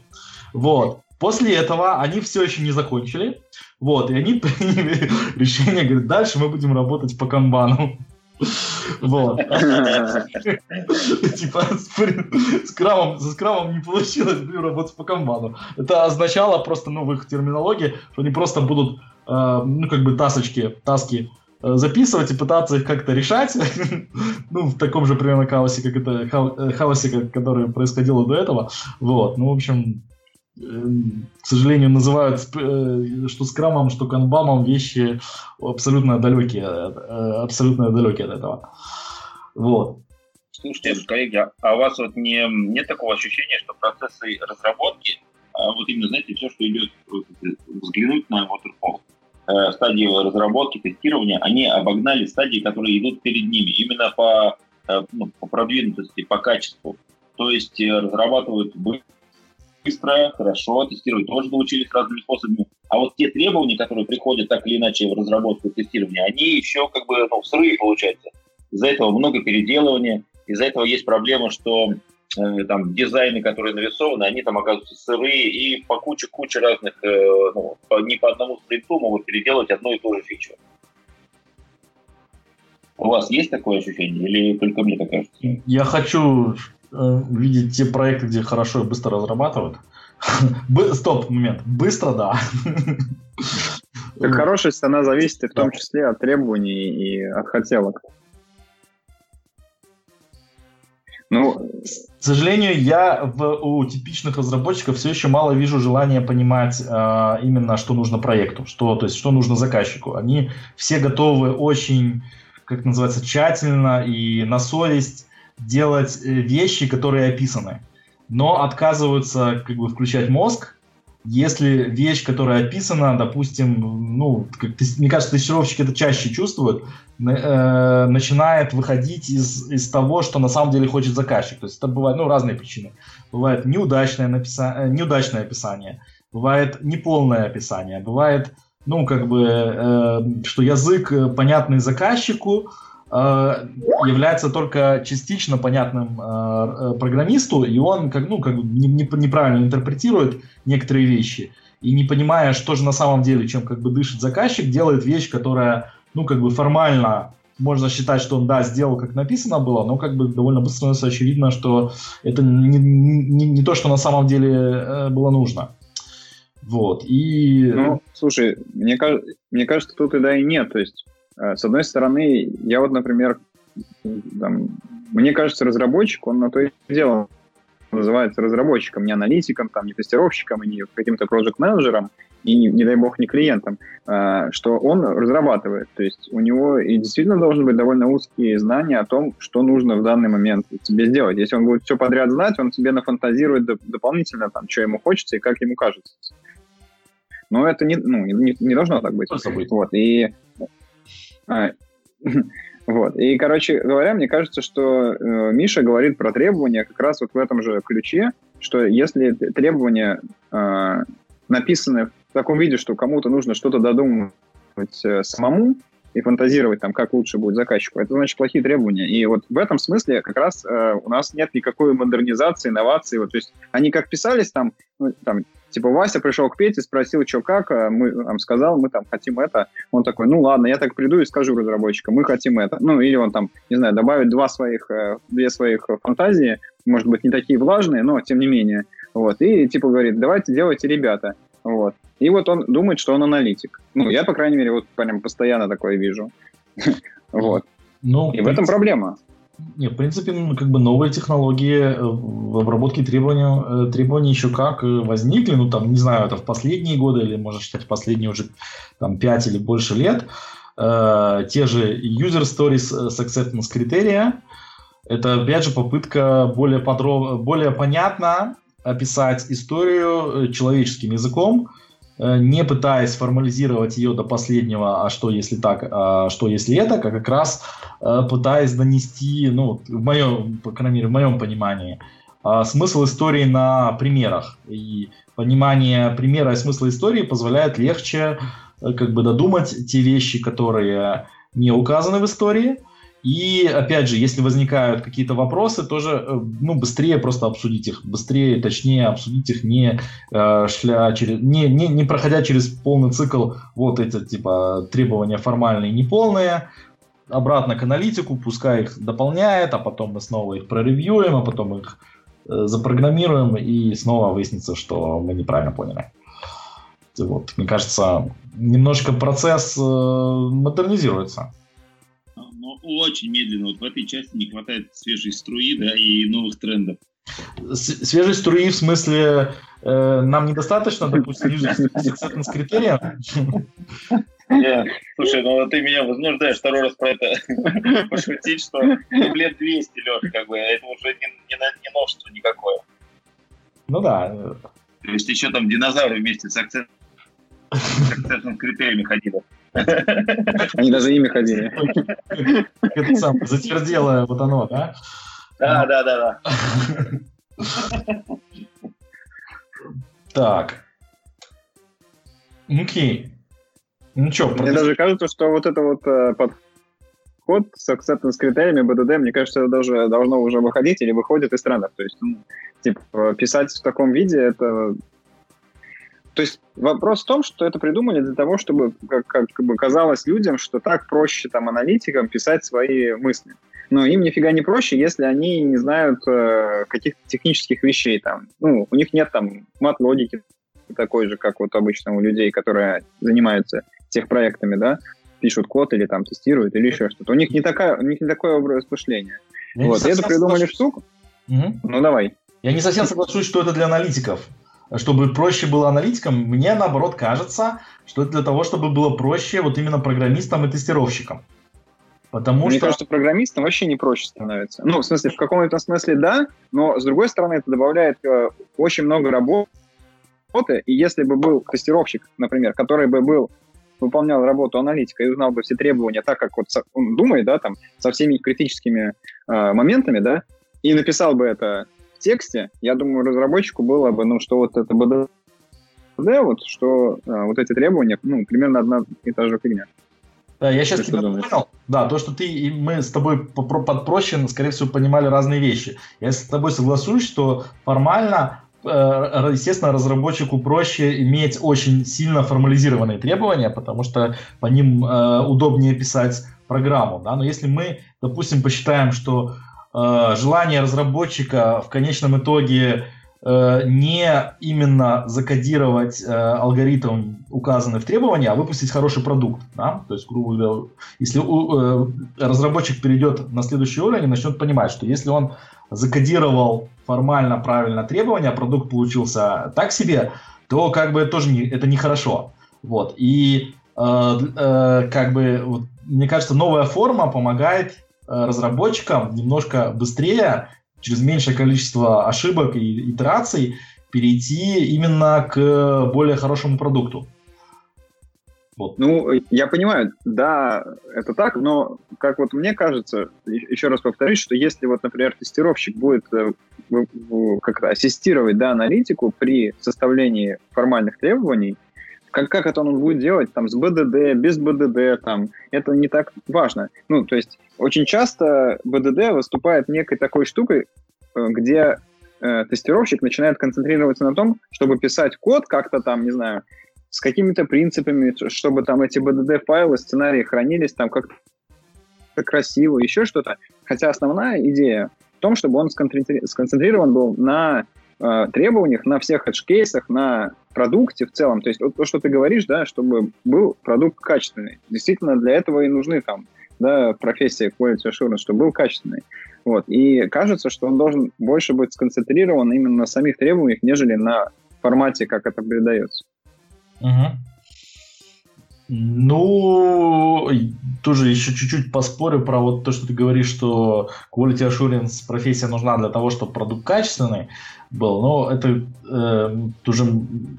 Вот. После этого они все еще не закончили. Вот, и они приняли решение, говорят, дальше мы будем работать по канбану. Вот. Типа с крамом, с крамом не получилось, блин, работать по команду. Это означало просто, ну, в их терминологии, что они просто будут, э, ну, как бы тасочки, таски э, записывать и пытаться их как-то решать, ну, в таком же примерно хаосе, как это, хаосе, который происходило до этого. Вот, ну, в общем, к сожалению, называют, э, что скрамом, что канбамом вещи абсолютно далекие, э, абсолютно далекие от этого. Вот. Слушайте, коллеги, а у вас вот не, нет такого ощущения, что процессы разработки, а вот именно, знаете, все, что идет, взглянуть на Waterfall, э, стадии разработки, тестирования, они обогнали стадии, которые идут перед ними, именно по, ну, по продвинутости, по качеству. То есть разрабатывают быстро, хорошо, тестировать тоже научились разными способами. А вот те требования, которые приходят так или иначе в разработку тестирования, они еще как бы ну, сырые получаются. Из-за этого много переделывания, из-за этого есть проблема, что э, там дизайны, которые нарисованы, они там оказываются сырые и по куче-куче разных, э, ну, по, не по одному спринту могут переделать одну и ту же фичу. У вас есть такое ощущение или только мне так кажется? Я хочу видеть те проекты, где хорошо и быстро разрабатывают. Стоп, момент. Быстро, да. Так хорошесть, она зависит в том числе от требований и от хотелок. Ну, к сожалению, я в, у типичных разработчиков все еще мало вижу желания понимать э, именно, что нужно проекту, что, то есть, что нужно заказчику. Они все готовы очень, как называется, тщательно и на совесть делать э, вещи, которые описаны, но отказываются как бы включать мозг, если вещь, которая описана, допустим, ну, как, мне кажется, тестировщики это чаще чувствуют, э, начинает выходить из, из того, что на самом деле хочет заказчик. То есть это бывают ну, разные причины. Бывает неудачное, написа... Э, неудачное описание, бывает неполное описание, бывает, ну, как бы, э, что язык э, понятный заказчику, Э, является только частично понятным э, э, программисту, и он как, ну, как неправильно интерпретирует некоторые вещи. И не понимая, что же на самом деле, чем как бы дышит заказчик, делает вещь, которая, ну, как бы формально можно считать, что он, да, сделал, как написано было, но как бы довольно быстро становится очевидно, что это не, не, не то, что на самом деле было нужно. Вот, и... Ну, слушай, мне, мне кажется, тут и да, и нет. То есть Э, с одной стороны, я вот, например, там, мне кажется, разработчик, он на то и дело называется разработчиком, не аналитиком, там, не тестировщиком, не каким-то проект-менеджером, и, не, не дай бог, не клиентом, а, что он разрабатывает. То есть у него и действительно должны быть довольно узкие знания о том, что нужно в данный момент тебе сделать. Если он будет все подряд знать, он тебе нафантазирует доп- дополнительно, там, что ему хочется и как ему кажется. Но это не, ну, не, не должно так быть. Вот. И вот. И, короче говоря, мне кажется, что э, Миша говорит про требования как раз вот в этом же ключе, что если требования э, написаны в таком виде, что кому-то нужно что-то додумывать э, самому и фантазировать там, как лучше будет заказчику, это значит плохие требования. И вот в этом смысле как раз э, у нас нет никакой модернизации, инновации. Вот, то есть они как писались там, ну, там Типа Вася пришел к Пете, спросил, что как, а мы там сказал, мы там хотим это. Он такой, ну ладно, я так приду и скажу разработчикам, мы хотим это. Ну или он там, не знаю, добавит два своих, э, две своих фантазии, может быть, не такие влажные, но тем не менее. Вот, и типа говорит, давайте делайте, ребята. Вот. И вот он думает, что он аналитик. Ну, я, по крайней мере, вот прям постоянно такое вижу. Вот. Ну, и в этом проблема. Не, в принципе, как бы новые технологии э, в обработке требований, э, требований еще как э, возникли, ну, там, не знаю, это в последние годы или, можно считать, последние уже там 5 или больше лет. Э, те же user stories с acceptance критерия, это, опять же, попытка более, подробно, более понятно описать историю человеческим языком, Э, не пытаясь формализировать ее до последнего, а что если так, а что если это, а как раз э, пытаясь донести, ну, в моем, по крайней мере, в моем понимании, а, смысл истории на примерах. И понимание примера и смысла истории позволяет легче э, как бы додумать те вещи, которые не указаны в истории, и опять же, если возникают какие-то вопросы, тоже э, ну, быстрее просто обсудить их, быстрее, точнее обсудить их, не, э, шля через, не, не, не проходя через полный цикл вот эти типа требования формальные и неполные, обратно к аналитику, пускай их дополняет, а потом мы снова их проревьюем, а потом их э, запрограммируем, и снова выяснится, что мы неправильно поняли. Вот, мне кажется, немножко процесс э, модернизируется. Очень медленно. Вот в этой части не хватает свежей струи да, и новых трендов. Свежей струи в смысле э, нам недостаточно, допустим, acceptance критерия? Нет, слушай, ну ты меня возмуждаешь второй раз про это пошутить, что лет 200, Леша, как бы, это уже не, не, не новшество никакое. Ну да. То есть еще там динозавры вместе с акцентом с критериями ходили. Они даже ими ходили. Это сам затверделое вот оно, да? Да, да, да, да. Так. Окей. Ну что, Мне даже кажется, что вот это вот э, подход с acceptance критериями БДД, мне кажется, это даже должно уже выходить или выходит из трендов. То есть, ну, типа, писать в таком виде, это то есть вопрос в том, что это придумали для того, чтобы как, как бы казалось людям, что так проще там аналитикам писать свои мысли. Но им нифига не проще, если они не знают э, каких-то технических вещей там. Ну, у них нет там мат-логики такой же, как вот обычно у людей, которые занимаются техпроектами, да, пишут код или там тестируют или еще что-то. У них не, такая, у них не такое образ мышления. Я вот, это придумали соглашусь. штуку. Угу. Ну, давай. Я не совсем соглашусь, что это для аналитиков чтобы проще было аналитикам, мне наоборот кажется, что это для того, чтобы было проще вот именно программистам и тестировщикам. Потому Мне что... кажется, программистам вообще не проще становится. Ну, в смысле, в каком-то смысле да, но с другой стороны это добавляет э, очень много работы. И если бы был тестировщик, например, который бы был выполнял работу аналитика и узнал бы все требования так, как вот он думает, да, там, со всеми критическими э, моментами, да, и написал бы это в тексте, я думаю, разработчику было бы, ну, что вот это БДД, вот, что а, вот эти требования, ну, примерно одна и та же фигня. Да, я сейчас тебя понял. Да, то, что ты и мы с тобой под проще, скорее всего, понимали разные вещи. Я с тобой соглашусь, что формально э, естественно, разработчику проще иметь очень сильно формализированные требования, потому что по ним э, удобнее писать программу. Да? Но если мы, допустим, посчитаем, что желание разработчика в конечном итоге э, не именно закодировать э, алгоритм, указанный в требовании, а выпустить хороший продукт. Да? То есть, грубо говоря, если разработчик перейдет на следующий уровень и начнет понимать, что если он закодировал формально правильно требования, а продукт получился так себе, то как бы тоже не, это нехорошо. Вот. И э, э, как бы, вот, мне кажется, новая форма помогает Э, разработчикам немножко быстрее, через меньшее количество ошибок и итераций, перейти именно к более хорошему продукту. Вот. Ну, я понимаю, да, это так, но, как вот мне кажется, еще раз повторюсь, что если вот, например, тестировщик будет э, как-то ассистировать да, аналитику при составлении формальных требований, как, как это он будет делать там с БДД, без БДД, там, это не так важно. Ну, то есть очень часто БДД выступает некой такой штукой, э, где э, тестировщик начинает концентрироваться на том, чтобы писать код как-то там, не знаю, с какими-то принципами, чтобы там эти BDD-файлы, сценарии хранились там как-то красиво, еще что-то. Хотя основная идея в том, чтобы он сконцентрирован был на э, требованиях, на всех эдж-кейсах, на продукте в целом. То есть вот то, что ты говоришь, да, чтобы был продукт качественный. Действительно, для этого и нужны там да, профессия quality assurance, чтобы был качественный. Вот. И кажется, что он должен больше быть сконцентрирован именно на самих требованиях, нежели на формате, как это передается. Угу. Ну, тоже еще чуть-чуть поспорю про вот то, что ты говоришь, что quality assurance профессия нужна для того, чтобы продукт качественный был. Но это э, тоже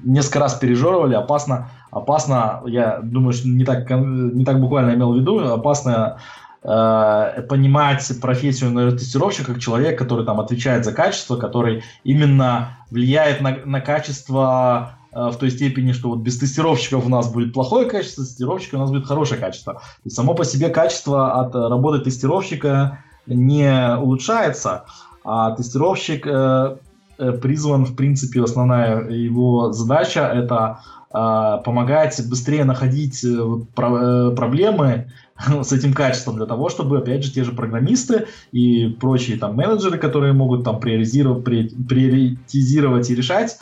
несколько раз пережевывали, опасно, опасно, я думаю, что не так, не так буквально имел в виду, опасно э, понимать профессию тестировщика как человек, который там отвечает за качество, который именно влияет на, на качество Э, в той степени, что вот без тестировщиков у нас будет плохое качество, с тестировщиком у нас будет хорошее качество. То само по себе качество от работы тестировщика не улучшается, а тестировщик э, э, призван, в принципе, основная его задача это помогать быстрее находить э, э, проблемы с этим качеством для того, чтобы, опять же, те же программисты и прочие там менеджеры, которые могут там приоритизировать, и решать,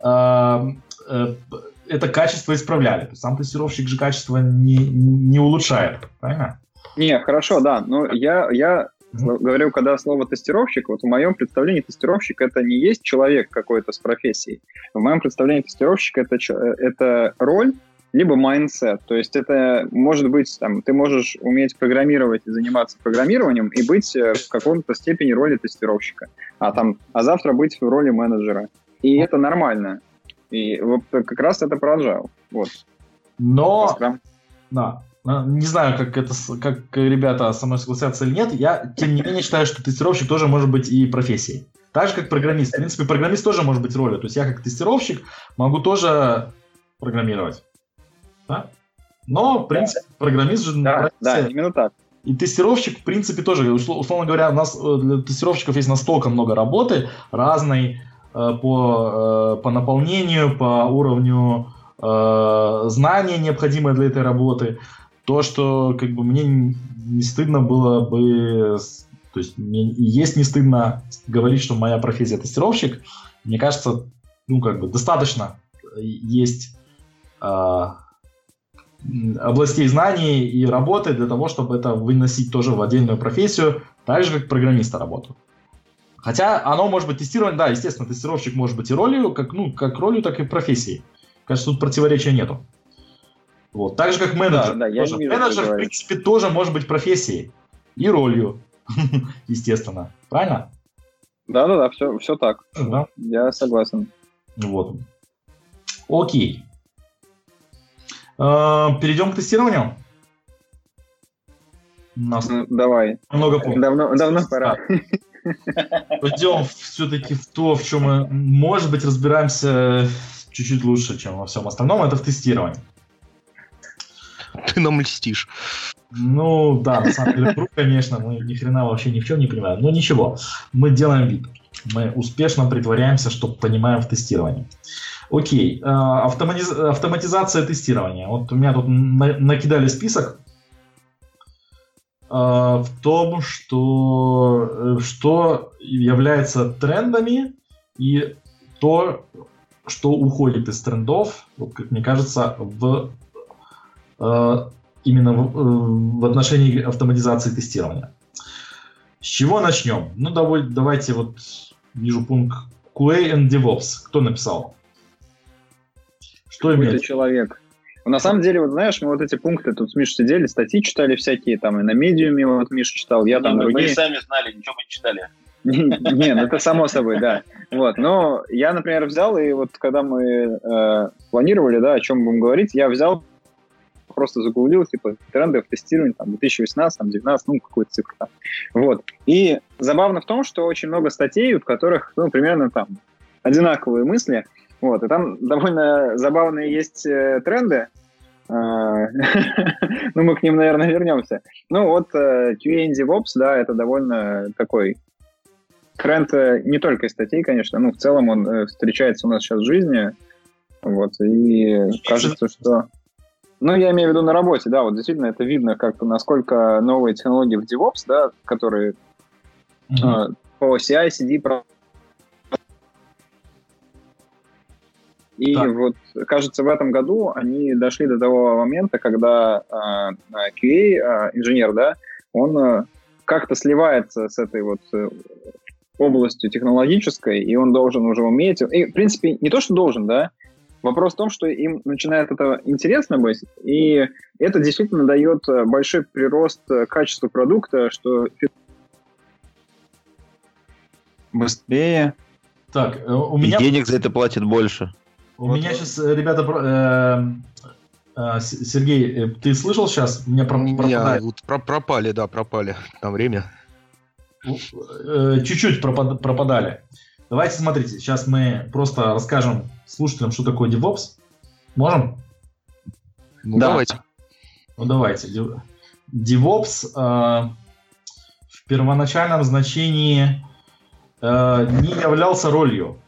а, э, это качество исправляли. Сам тестировщик же качество не, не улучшает, правильно? Не, хорошо, да. Но я, я Mm-hmm. Говорю, когда слово тестировщик, вот в моем представлении тестировщик это не есть человек какой-то с профессией. В моем представлении тестировщик это, это роль, либо mindset. То есть это может быть, там, ты можешь уметь программировать и заниматься программированием и быть э, в каком-то степени роли тестировщика, а там, а завтра быть в роли менеджера. И это нормально. И вот как раз это про agile. Вот. Но, да, не знаю, как это, как ребята со мной согласятся или нет. Я, тем не менее, считаю, что тестировщик тоже может быть и профессией. Так же, как программист. В принципе, программист тоже может быть ролью. То есть я, как тестировщик, могу тоже программировать. Да? Но, в принципе, программист же... Да, да, именно так. И тестировщик, в принципе, тоже, условно говоря, у нас э, для тестировщиков есть настолько много работы разной э, по, э, по наполнению, по уровню знания, необходимые для этой работы, то, что как бы мне не стыдно было бы, то есть мне есть не стыдно говорить, что моя профессия тестировщик, мне кажется, ну как бы достаточно есть э, областей знаний и работы для того, чтобы это выносить тоже в отдельную профессию, так же как программиста работу. Хотя оно может быть тестирование, да, естественно, тестировщик может быть и ролью, как, ну, как ролью, так и профессией. Кажется, тут противоречия нету. Вот. Так же, как менеджер. Да, да, я тоже. вижу, менеджер, в принципе, тоже может быть профессией и ролью, естественно. Правильно? Да-да-да, все, все так. Да. Я согласен. Вот. Окей. А, перейдем к тестированию. Нас ну, Давай. Много пунктов. Давно, давно пора. Пойдем все-таки в то, в чем мы, может быть, разбираемся чуть-чуть лучше, чем во всем остальном. Это в тестировании. Ты нам льстишь. Ну, да, на самом деле, вру, конечно, мы ни хрена вообще ни в чем не понимаем. Но ничего, мы делаем вид. Мы успешно притворяемся, что понимаем в тестировании. Окей, а, автоматиз... автоматизация тестирования. Вот у меня тут на... накидали список а, в том, что, э, что является трендами и то, что уходит из трендов, мне кажется, в Э, именно в, э, в отношении автоматизации тестирования. С чего начнем? Ну, давай, давайте вот вижу пункт QA and DevOps. Кто написал? Что имеет? человек. Ну, на самом деле, вот знаешь, мы вот эти пункты тут с Мишей сидели, статьи читали всякие, там и на медиуме вот Миша читал, я там мы, другие. Мы сами знали, ничего мы не читали. Не, ну это само собой, да. Вот, но я, например, взял, и вот когда мы э, планировали, да, о чем будем говорить, я взял просто загуглил, типа, тренды в тестировании, там, 2018, там, 2019, ну, какой-то цифр там. Вот. И забавно в том, что очень много статей, в которых, ну, примерно там одинаковые мысли, вот, и там довольно забавные есть э, тренды, а, ну, мы к ним, наверное, вернемся. Ну, вот э, QA DevOps, да, это довольно такой тренд э, не только из статей, конечно, ну, в целом он встречается у нас сейчас в жизни, вот, и кажется, что... Ну, я имею в виду на работе, да, вот действительно это видно, как насколько новые технологии в DevOps, да, которые mm-hmm. э, по CI, CD И так. вот, кажется, в этом году они дошли до того момента, когда э, QA, э, инженер, да, он э, как-то сливается с этой вот э, областью технологической, и он должен уже уметь... И, в принципе, не то, что должен, да, Вопрос в том, что им начинает это интересно быть, и это действительно дает э, большой прирост э, качества продукта, что быстрее. Так, э, у меня... И денег за это платят больше. У вот меня вот. сейчас, ребята, э, Сергей, ты слышал сейчас? У меня про пропадает. Вот про пропали, да, пропали на время. Чуть-чуть пропадали. Давайте смотрите, сейчас мы просто расскажем слушателям, что такое DevOps. Можем? Ну, да. давайте. Ну, давайте. DevOps э, в первоначальном значении э, не являлся ролью.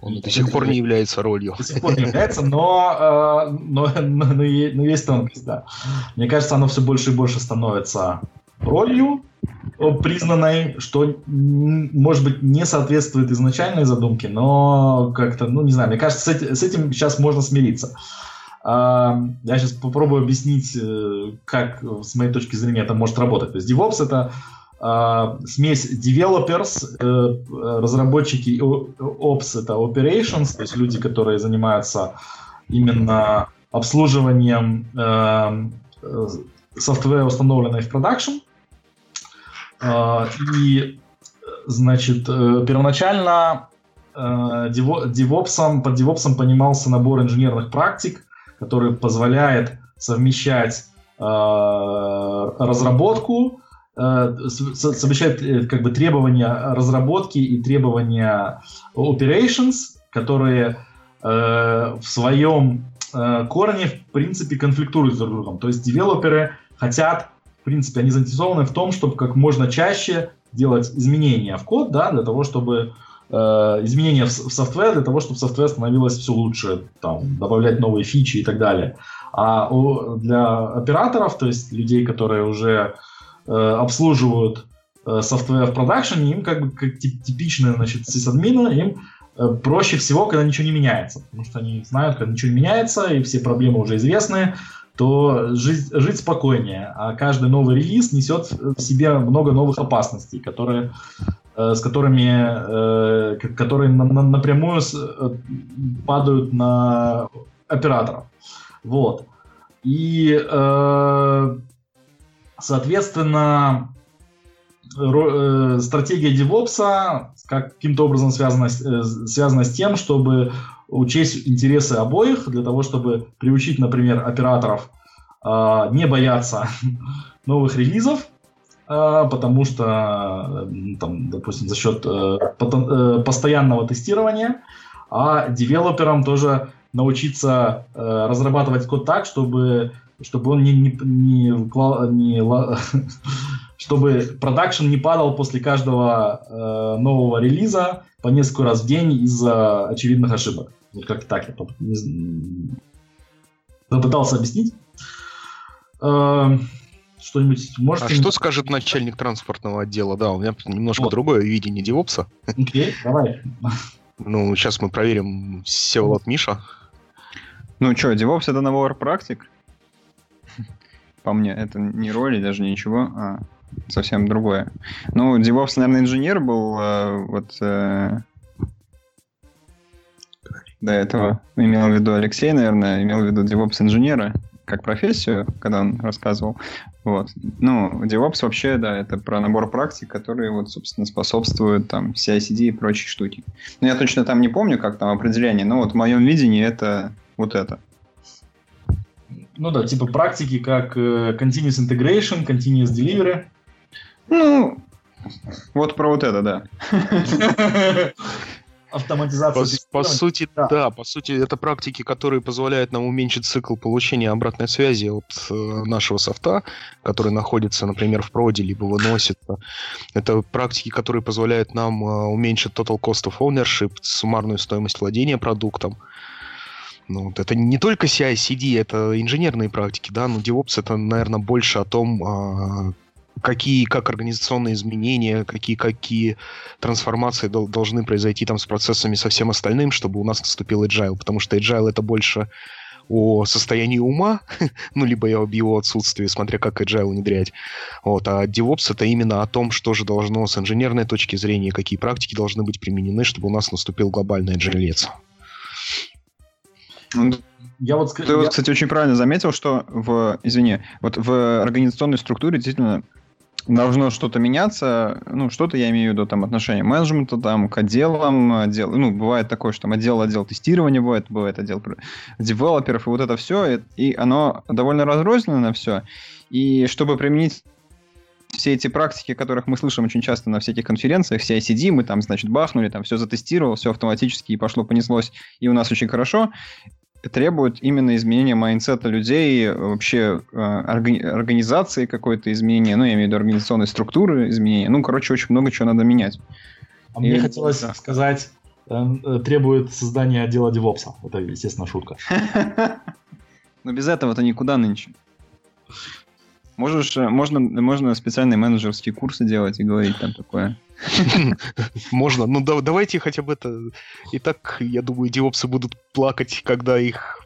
Он до сих пор не является ролью. До сих пор не является, но, э, но, но, но, но есть тонкость, да. Мне кажется, оно все больше и больше становится ролью признанной, что, может быть, не соответствует изначальной задумке, но как-то, ну, не знаю, мне кажется, с этим, сейчас можно смириться. Я сейчас попробую объяснить, э, как, с моей точки зрения, это может работать. То есть DevOps — это Uh, смесь developers, uh, разработчики, ops это operations, то есть люди, которые занимаются именно обслуживанием uh, софтвера, установленной в продакшн. И, значит, первоначально DevOps, под DevOps понимался набор инженерных практик, который позволяет совмещать разработку, Э, совмещает э, как бы требования разработки и требования operations, которые э, в своем э, корне в принципе конфликтуют друг с другом. То есть девелоперы хотят, принципе, они заинтересованы в том, чтобы как можно чаще делать изменения в код, да, для того, чтобы э, изменения в, в software, для того, чтобы software становилось все лучше, там, добавлять новые фичи и так далее. А у, для операторов, то есть людей, которые уже Э, обслуживают э, софтвер в продакшене, им как бы как типичные, значит, сисадмины, им э, проще всего, когда ничего не меняется. Потому что они знают, когда ничего не меняется, и все проблемы уже известны, то жить, жить спокойнее. А каждый новый релиз несет в себе много новых опасностей, которые, с которыми, которые напрямую падают на операторов. Вот. И Соответственно, э, стратегия DevOps каким-то образом связана, э, связана с тем, чтобы учесть интересы обоих, для того, чтобы приучить, например, операторов а, не бояться новых релизов, а, потому что, там, допустим, за счет э, постоянного тестирования, а девелоперам тоже научиться разрабатывать код так, чтобы чтобы он не, не, не, не чтобы продакшн не падал после каждого э, нового релиза по несколько раз в день из-за очевидных ошибок. Вот как так я попытался объяснить. Э, что-нибудь можете... А что скажет начальник транспортного отдела? Да, у меня немножко вот. другое видение девопса. Окей, давай. Ну, сейчас мы проверим Севолод Миша. Ну что, DevOps это набор практик? по мне. Это не роли, даже ничего, а совсем другое. Ну, DevOps, наверное, инженер был э, вот э, до этого. Имел в виду Алексей, наверное, имел в виду DevOps инженера как профессию, когда он рассказывал. Вот. Ну, DevOps вообще, да, это про набор практик, которые, вот, собственно, способствуют там CI-CD и прочие штуки. Но я точно там не помню, как там определение, но вот в моем видении это вот это. Ну да, типа практики, как э, Continuous Integration, Continuous Delivery. Ну, вот про вот это, да. Автоматизация. По, по сути, да. да, по сути, это практики, которые позволяют нам уменьшить цикл получения обратной связи от э, нашего софта, который находится, например, в проде, либо выносится. Это практики, которые позволяют нам э, уменьшить total cost of ownership, суммарную стоимость владения продуктом. Ну, вот это не только CI-CD, это инженерные практики, да, но DevOps это, наверное, больше о том, а, какие, как организационные изменения, какие, какие трансформации дол- должны произойти там с процессами, со всем остальным, чтобы у нас наступил agile, потому что agile это больше о состоянии ума, ну, либо об его отсутствии, смотря как agile внедрять. Вот. А DevOps это именно о том, что же должно с инженерной точки зрения, какие практики должны быть применены, чтобы у нас наступил глобальный agile. Ну, я вот, Ты, я... вот, кстати, очень правильно заметил, что в, извини, вот в организационной структуре действительно должно что-то меняться, ну, что-то я имею в виду, там, отношение менеджмента, там, к отделам, отдел, ну, бывает такое, что там отдел, отдел тестирования бывает, бывает отдел девелоперов, и вот это все, и оно довольно разрознено на все, и чтобы применить все эти практики, которых мы слышим очень часто на всяких конференциях, CICD, мы там, значит, бахнули, там все затестировал, все автоматически и пошло, понеслось, и у нас очень хорошо требует именно изменения mindset а людей, вообще э, организации какой-то изменения, ну, я имею в виду организационной структуры изменения. Ну, короче, очень много чего надо менять. А и... мне хотелось да. сказать, э, требует создания отдела девопса. Это, естественно, шутка. Но без этого-то никуда нынче. Можешь, э, можно, можно специальные менеджерские курсы делать и говорить там такое. Можно. Ну да, давайте хотя бы это... И так, я думаю, девопсы будут плакать, когда их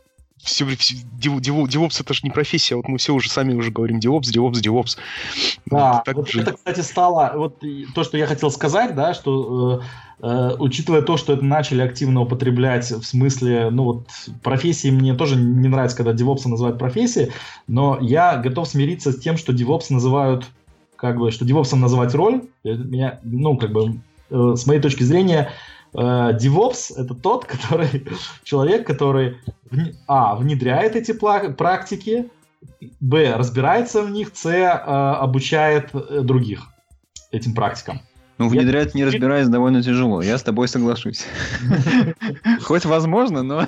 все, все дев, дев, девопс это же не профессия, вот мы все уже сами уже говорим девопс, девопс, девопс. Да, вот же... это, кстати, стало, вот то, что я хотел сказать, да, что э, э, учитывая то, что это начали активно употреблять в смысле, ну вот профессии мне тоже не нравится, когда девопсы называют профессией, но я готов смириться с тем, что девопс называют, как бы, что девопсом называть роль, меня, ну, как бы, э, с моей точки зрения, DevOps — это тот, который человек, который а внедряет эти практики, б разбирается в них, с обучает э, других этим практикам. Ну, внедрять не разбираясь довольно тяжело. Я с тобой соглашусь. Хоть возможно, но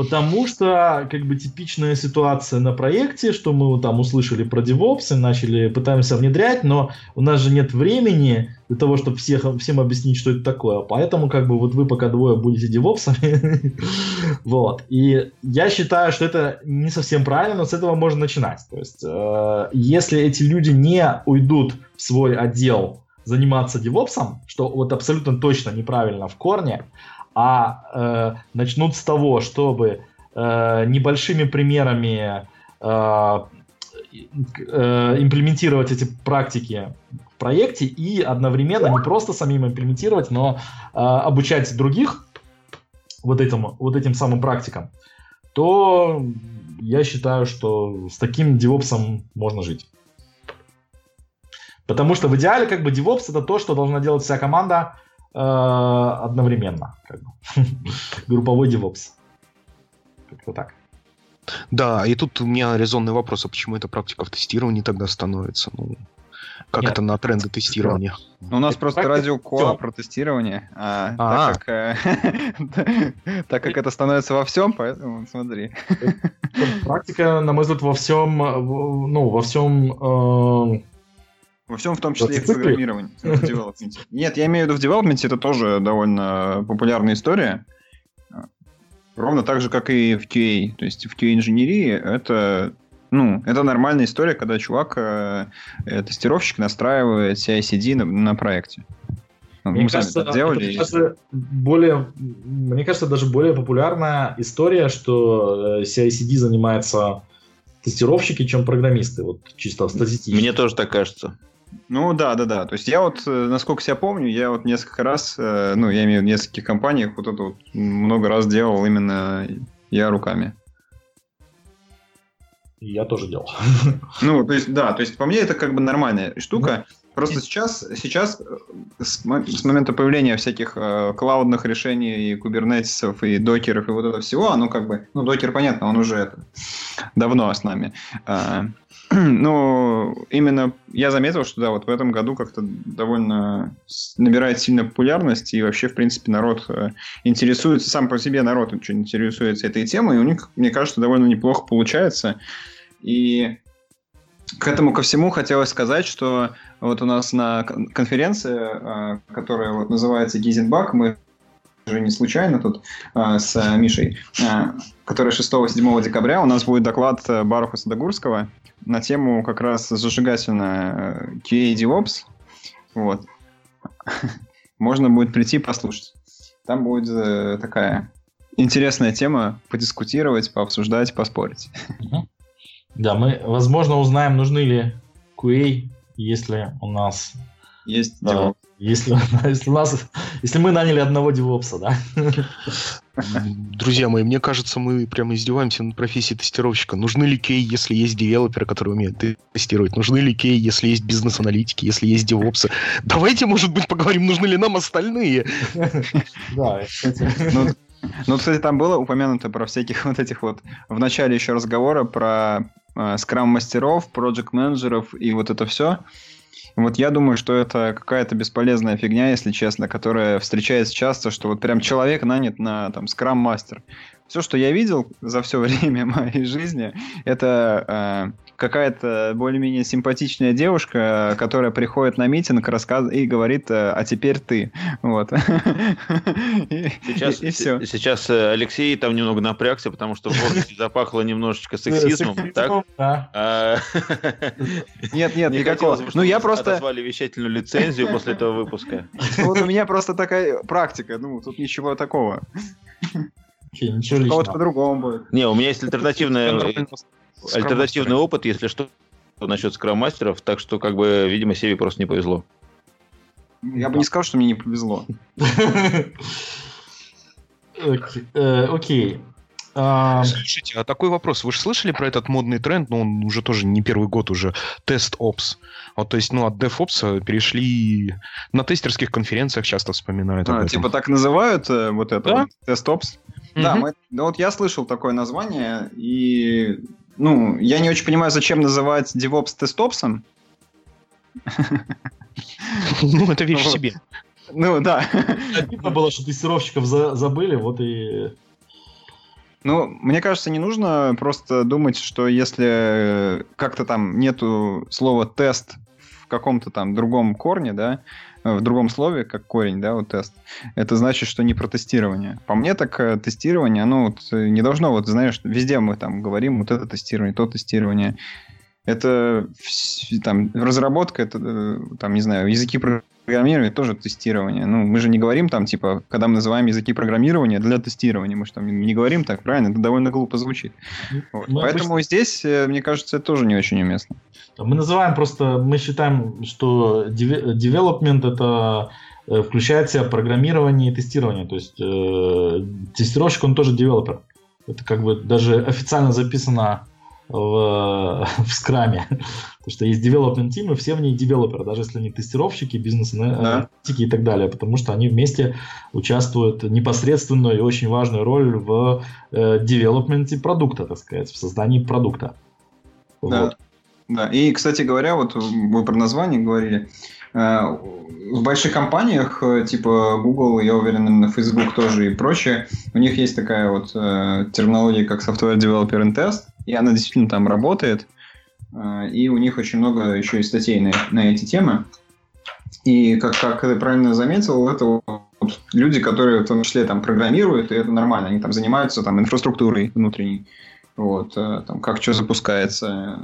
Потому что, как бы, типичная ситуация на проекте, что мы там услышали про DevOps и начали, пытаемся внедрять, но у нас же нет времени для того, чтобы всех, всем объяснить, что это такое. Поэтому, как бы, вот вы пока двое будете DevOps'ами. вот. И я считаю, что это не совсем правильно, но с этого можно начинать. То есть, э, если эти люди не уйдут в свой отдел заниматься DevOps'ом, что вот абсолютно точно неправильно в корне, а э, начнут с того, чтобы э, небольшими примерами э, э, имплементировать эти практики в проекте и одновременно не просто самим имплементировать, но э, обучать других вот, этому, вот этим самым практикам, то я считаю, что с таким девопсом можно жить. Потому что в идеале как бы DevOps это то, что должна делать вся команда одновременно. Как бы. Групповой DevOps. Как-то так. Да, и тут у меня резонный вопрос, а почему эта практика в тестировании тогда становится? Ну, как Нет. это на тренды тестирования? Ну, у нас это просто радио КОА про тестирование, а, а так, как, э, так как это становится во всем, поэтому смотри. Практика, на мой взгляд, во всем, ну, во всем э, во всем, в том числе и в программировании. Нет, я имею в виду в девелопменте, это тоже довольно популярная история. Ровно так же, как и в QA. То есть в QA-инженерии это ну, это нормальная история, когда чувак, э, тестировщик, настраивает CI-CD на, на проекте. Ну, мне, кажется, делали, это, кажется, более, мне кажется, даже более популярная история, что CI-CD занимается тестировщики, чем программисты. Вот чисто статистически. Мне тоже так кажется. Ну да, да, да. То есть я вот, э, насколько себя помню, я вот несколько раз, э, ну, я имею в нескольких компаниях, вот это вот много раз делал именно я руками. Я тоже делал. Ну, то есть, да, то есть по мне это как бы нормальная штука. Просто сейчас, сейчас э, с, с момента появления всяких э, клаудных решений и кубернетисов, и докеров, и вот этого всего, оно как бы, ну, докер, понятно, он уже это, давно с нами. Э, ну, именно я заметил, что да, вот в этом году как-то довольно набирает сильно популярность, и вообще, в принципе, народ э, интересуется, сам по себе народ очень интересуется этой темой, и у них, мне кажется, довольно неплохо получается. И к этому ко всему хотелось сказать, что вот у нас на конференции, э, которая вот называется Гизенбак, мы же не случайно тут э, с Мишей, который 6-7 декабря у нас будет доклад Баруха Садогурского, на тему как раз зажигательная QA DevOps. Вот. Можно будет прийти послушать. Там будет э, такая интересная тема подискутировать, пообсуждать, поспорить. Да, мы, возможно, узнаем, нужны ли QA, если у нас есть да, если, если, у нас, если мы наняли одного девопса, да? Друзья мои, мне кажется, мы прямо издеваемся над профессией тестировщика. Нужны ли кей, если есть девелоперы, которые умеют тестировать? Нужны ли кей, если есть бизнес-аналитики, если есть девопсы? Давайте, может быть, поговорим, нужны ли нам остальные? Да, кстати. Ну, ну, кстати, там было упомянуто про всяких вот этих вот в начале еще разговора про э, скрам-мастеров, проект-менеджеров и вот это все. Вот я думаю, что это какая-то бесполезная фигня, если честно, которая встречается часто, что вот прям человек нанят на там скрам-мастер. все, что я видел за все время моей жизни, это э, какая-то более-менее симпатичная девушка, которая приходит на митинг рассказ... и говорит, э, а теперь ты. Вот. Сейчас, и, и все. сейчас э, Алексей там немного напрягся, потому что в воздухе запахло немножечко сексизмом. так? А, нет, нет, никакого. Ну, я просто... Отозвали вещательную лицензию после этого выпуска. Вот у меня просто такая практика. Ну, тут ничего такого. Ничего личного. Кого-то по-другому будет. Не, у меня есть альтернативная альтернативный опыт, если что, насчет скроммастеров, так что, как бы, видимо, Севе просто не повезло. Я бы не сказал, что мне не повезло. Э, окей. Слушайте, а такой вопрос. Вы же слышали про этот модный тренд, но ну, он уже тоже не первый год уже, тест опс. Вот, то есть, ну, от DevOps перешли на тестерских конференциях часто вспоминают а, Типа так называют э, вот это да? вот, тест опс? Mm-hmm. Да, мы, да, вот я слышал такое название, и ну, я не очень понимаю, зачем называть DevOps тестопсом. Ну, это вещь в себе. Ну, да. Обидно было, что тестировщиков забыли, вот и... Ну, мне кажется, не нужно просто думать, что если как-то там нету слова тест в каком-то там другом корне, да, Э, в другом слове, как корень, да, вот тест, это значит, что не про тестирование. По мне так э, тестирование, оно вот э, не должно, вот знаешь, везде мы там говорим, вот это тестирование, то тестирование. Это там разработка, это там, не знаю, языки программирования тоже тестирование. Ну, мы же не говорим там, типа, когда мы называем языки программирования для тестирования, мы же там не говорим так, правильно? Это довольно глупо звучит. Вот. Поэтому обычно... здесь, мне кажется, это тоже не очень уместно. Мы называем просто, мы считаем, что development это э, включает в себя программирование и тестирование. То есть э, тестировщик, он тоже девелопер. Это как бы даже официально записано в, в скраме. Потому что есть development team, и все в ней девелоперы, даже если они тестировщики, бизнес-аналитики да. и так далее, потому что они вместе участвуют непосредственную и очень важную роль в э, девелопменте продукта, так сказать, в создании продукта. Да. Вот. Да, и, кстати говоря, вот вы про название говорили. Э, в больших компаниях, э, типа Google, я уверен, на Facebook тоже и прочее, у них есть такая вот э, терминология, как Software Developer and Test, и она действительно там работает, и у них очень много еще и статей на, на эти темы. И, как, как ты правильно заметил, это вот люди, которые в том числе там программируют, и это нормально, они там занимаются там инфраструктурой внутренней вот, там, как что запускается,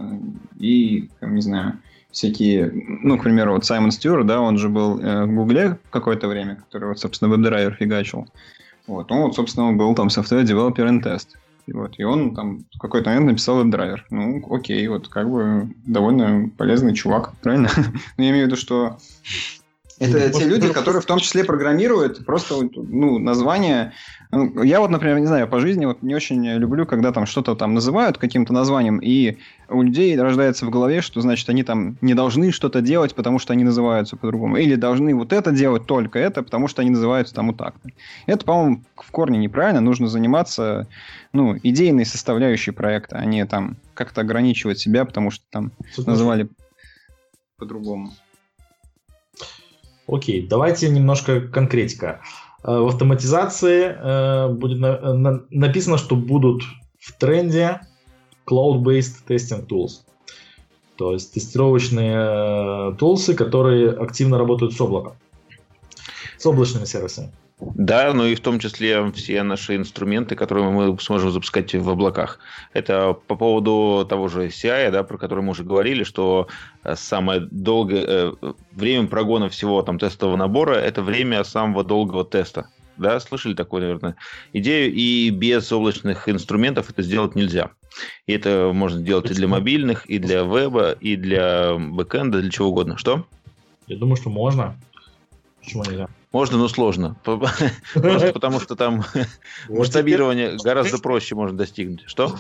и, не знаю, всякие, ну, к примеру, вот Саймон Стюарт, да, он же был э, в Гугле какое-то время, который, вот, собственно, WebDriver фигачил. Вот, он, вот, собственно, был там software developer in test. И, вот, и он там в какой-то момент написал WebDriver. Ну, окей, вот как бы довольно полезный чувак, правильно? Но я имею в виду, что это те люди, которые в том числе программируют, просто ну, название ну, я вот, например, не знаю, по жизни вот не очень люблю, когда там что-то там называют каким-то названием, и у людей рождается в голове, что, значит, они там не должны что-то делать, потому что они называются по-другому. Или должны вот это делать, только это, потому что они называются там вот так. Это, по-моему, в корне неправильно. Нужно заниматься, ну, идейной составляющей проекта, а не там как-то ограничивать себя, потому что там Слушай, называли по-другому. Окей, давайте немножко конкретика. Э, в автоматизации э, будет написано, что будут в тренде cloud-based testing tools. То есть тестировочные э, тулсы, которые активно работают с облаком. С облачными сервисами. Да, ну и в том числе все наши инструменты, которые мы сможем запускать в облаках. Это по поводу того же CI, да, про который мы уже говорили, что э, самое долгое э, время прогона всего там тестового набора – это время самого долгого теста. Да, слышали такую, наверное, идею, и без облачных инструментов это сделать нельзя. И это можно сделать и для мобильных, и для веба, и для бэкэнда, для чего угодно. Что? Я думаю, что можно. Почему нельзя? Можно, но сложно. Просто потому что там масштабирование гораздо проще можно достигнуть. Что?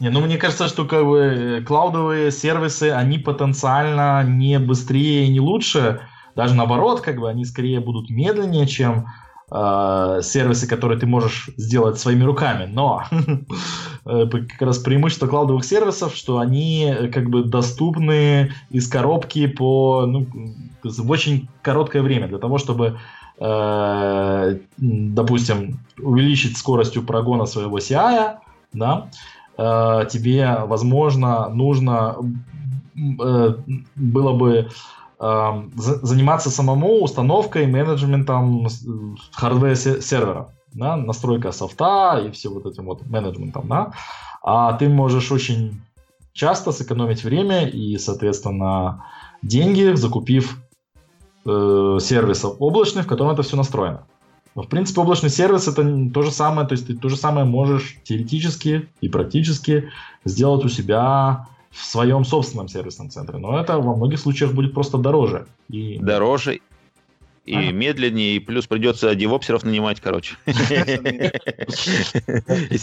Не, ну мне кажется, что как бы э, клаудовые сервисы, они потенциально не быстрее и не лучше. Даже наоборот, как бы они скорее будут медленнее, чем э, сервисы, которые ты можешь сделать своими руками. Но э, как раз преимущество клаудовых сервисов, что они э, как бы доступны из коробки по ну, в очень короткое время для того, чтобы э, допустим, увеличить скоростью прогона своего CI, да, э, тебе, возможно, нужно э, было бы заниматься самому установкой, менеджментом хардвера сервера, да, настройка софта и все вот этим вот менеджментом, да, а ты можешь очень часто сэкономить время и, соответственно, деньги, закупив э, сервис облачный, в котором это все настроено. Но, в принципе, облачный сервис это то же самое, то есть ты то же самое можешь теоретически и практически сделать у себя в своем собственном сервисном центре. Но это во многих случаях будет просто дороже. И... Дороже и ага. медленнее, и плюс придется девопсеров нанимать, короче. Если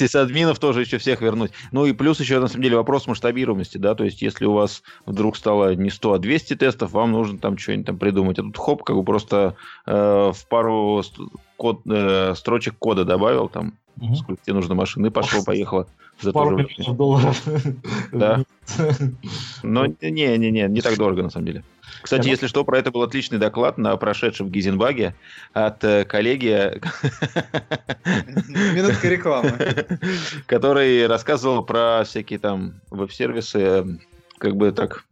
с админов тоже еще всех вернуть. Ну и плюс еще, на самом деле, вопрос масштабируемости, да, то есть если у вас вдруг стало не 100, а 200 тестов, вам нужно там что-нибудь там придумать. А тут хоп, как бы просто э, в пару код, э, строчек кода добавил там, угу. сколько тебе нужно машины, пошло, поехало. За Пару миллионов долларов. Да. Но не-не-не, не так дорого, на самом деле. Кстати, если что, про это был отличный доклад на прошедшем Гизенбаге от э, коллеги... Минутка рекламы. Который рассказывал про всякие там веб-сервисы, как бы так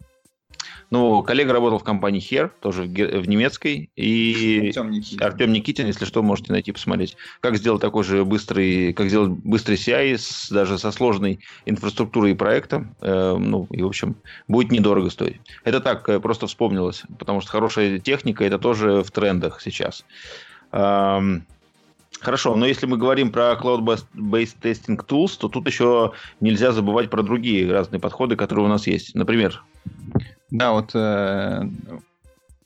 ну, коллега работал в компании Хер, тоже в, в немецкой, и Артем Никитин. Артем Никитин, если что, можете найти, посмотреть. Как сделать такой же быстрый, как сделать быстрый CI с, даже со сложной инфраструктурой и проектом. Э, ну, и, в общем, будет недорого стоить. Это так, э, просто вспомнилось, потому что хорошая техника, это тоже в трендах сейчас. Эм, Хорошо, но если мы говорим про Cloud-Based Testing Tools, то тут еще нельзя забывать про другие разные подходы, которые у нас есть. Например, да, вот э,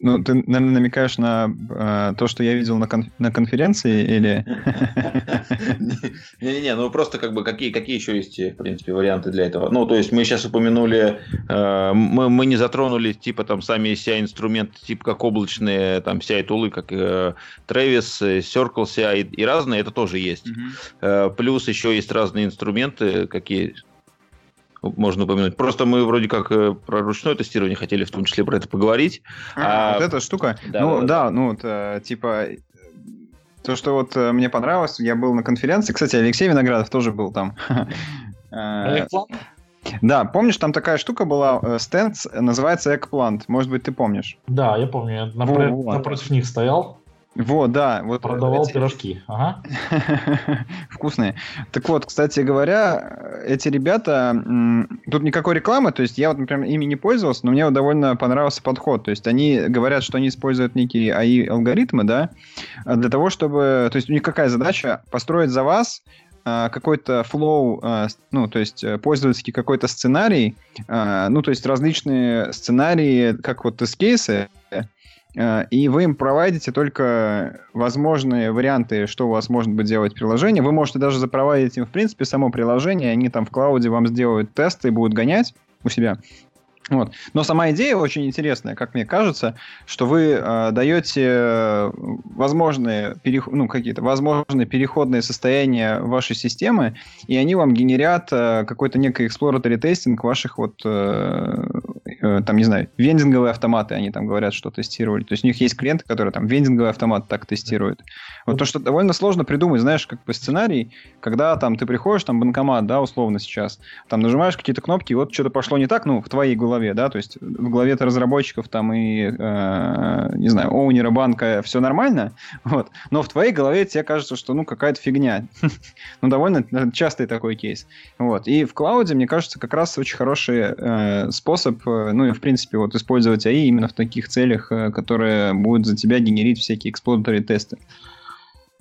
ну, ты, наверное, намекаешь на э, то, что я видел на, кон- на конференции, или... Не-не-не, ну просто как бы какие, какие еще есть, в принципе, варианты для этого? Ну, то есть мы сейчас упомянули, э, мы, мы не затронули, типа, там, сами CI-инструменты, типа, как облачные, там, CI-тулы, как э, Travis, Circle CI и разные, это тоже есть. Э, плюс еще есть разные инструменты, какие можно упомянуть. Просто мы вроде как э, про ручное тестирование хотели в том числе про это поговорить. А, а... Вот эта штука. Да, ну да, да ну вот, э, типа то, что вот э, мне понравилось, я был на конференции. Кстати, Алексей Виноградов тоже был там. Да, помнишь, там такая штука была, стенд, называется Eggplant. Может быть, ты помнишь? Да, я помню. Я напротив них стоял. Вот, да. Вот Продавал эти... пирожки. Ага. Вкусные. Так вот, кстати говоря, эти ребята... Тут никакой рекламы, то есть я вот, например, ими не пользовался, но мне вот довольно понравился подход. То есть они говорят, что они используют некие AI-алгоритмы, да, для того, чтобы... То есть у них какая задача? Построить за вас а, какой-то флоу, а, ну, то есть э, пользовательский какой-то сценарий, а, ну, то есть различные сценарии, как вот тест-кейсы, и вы им проводите только возможные варианты, что у вас может быть делать приложение. Вы можете даже запроводить им, в принципе, само приложение, они там в клауде вам сделают тесты и будут гонять у себя. Вот. Но сама идея очень интересная, как мне кажется, что вы э, даете э, возможные, перех... ну, какие-то возможные переходные состояния вашей системы, и они вам генерят э, какой-то некий exploratory тестинг ваших вот, э, э, там, не знаю, вендинговые автоматы, они там говорят, что тестировали. То есть у них есть клиенты, которые там вендинговый автомат так тестируют. Вот то, что довольно сложно придумать, знаешь, как бы сценарий, когда там ты приходишь, там банкомат, да, условно сейчас, там нажимаешь какие-то кнопки, и вот что-то пошло не так, ну, в твоей голове, голове, да, то есть в голове-то разработчиков там и, э, не знаю, оунера банка все нормально, вот, но в твоей голове тебе кажется, что, ну, какая-то фигня. ну, довольно частый такой кейс. Вот, и в клауде, мне кажется, как раз очень хороший э, способ, э, ну, и, в принципе, вот использовать AI именно в таких целях, э, которые будут за тебя генерить всякие exploratory тесты.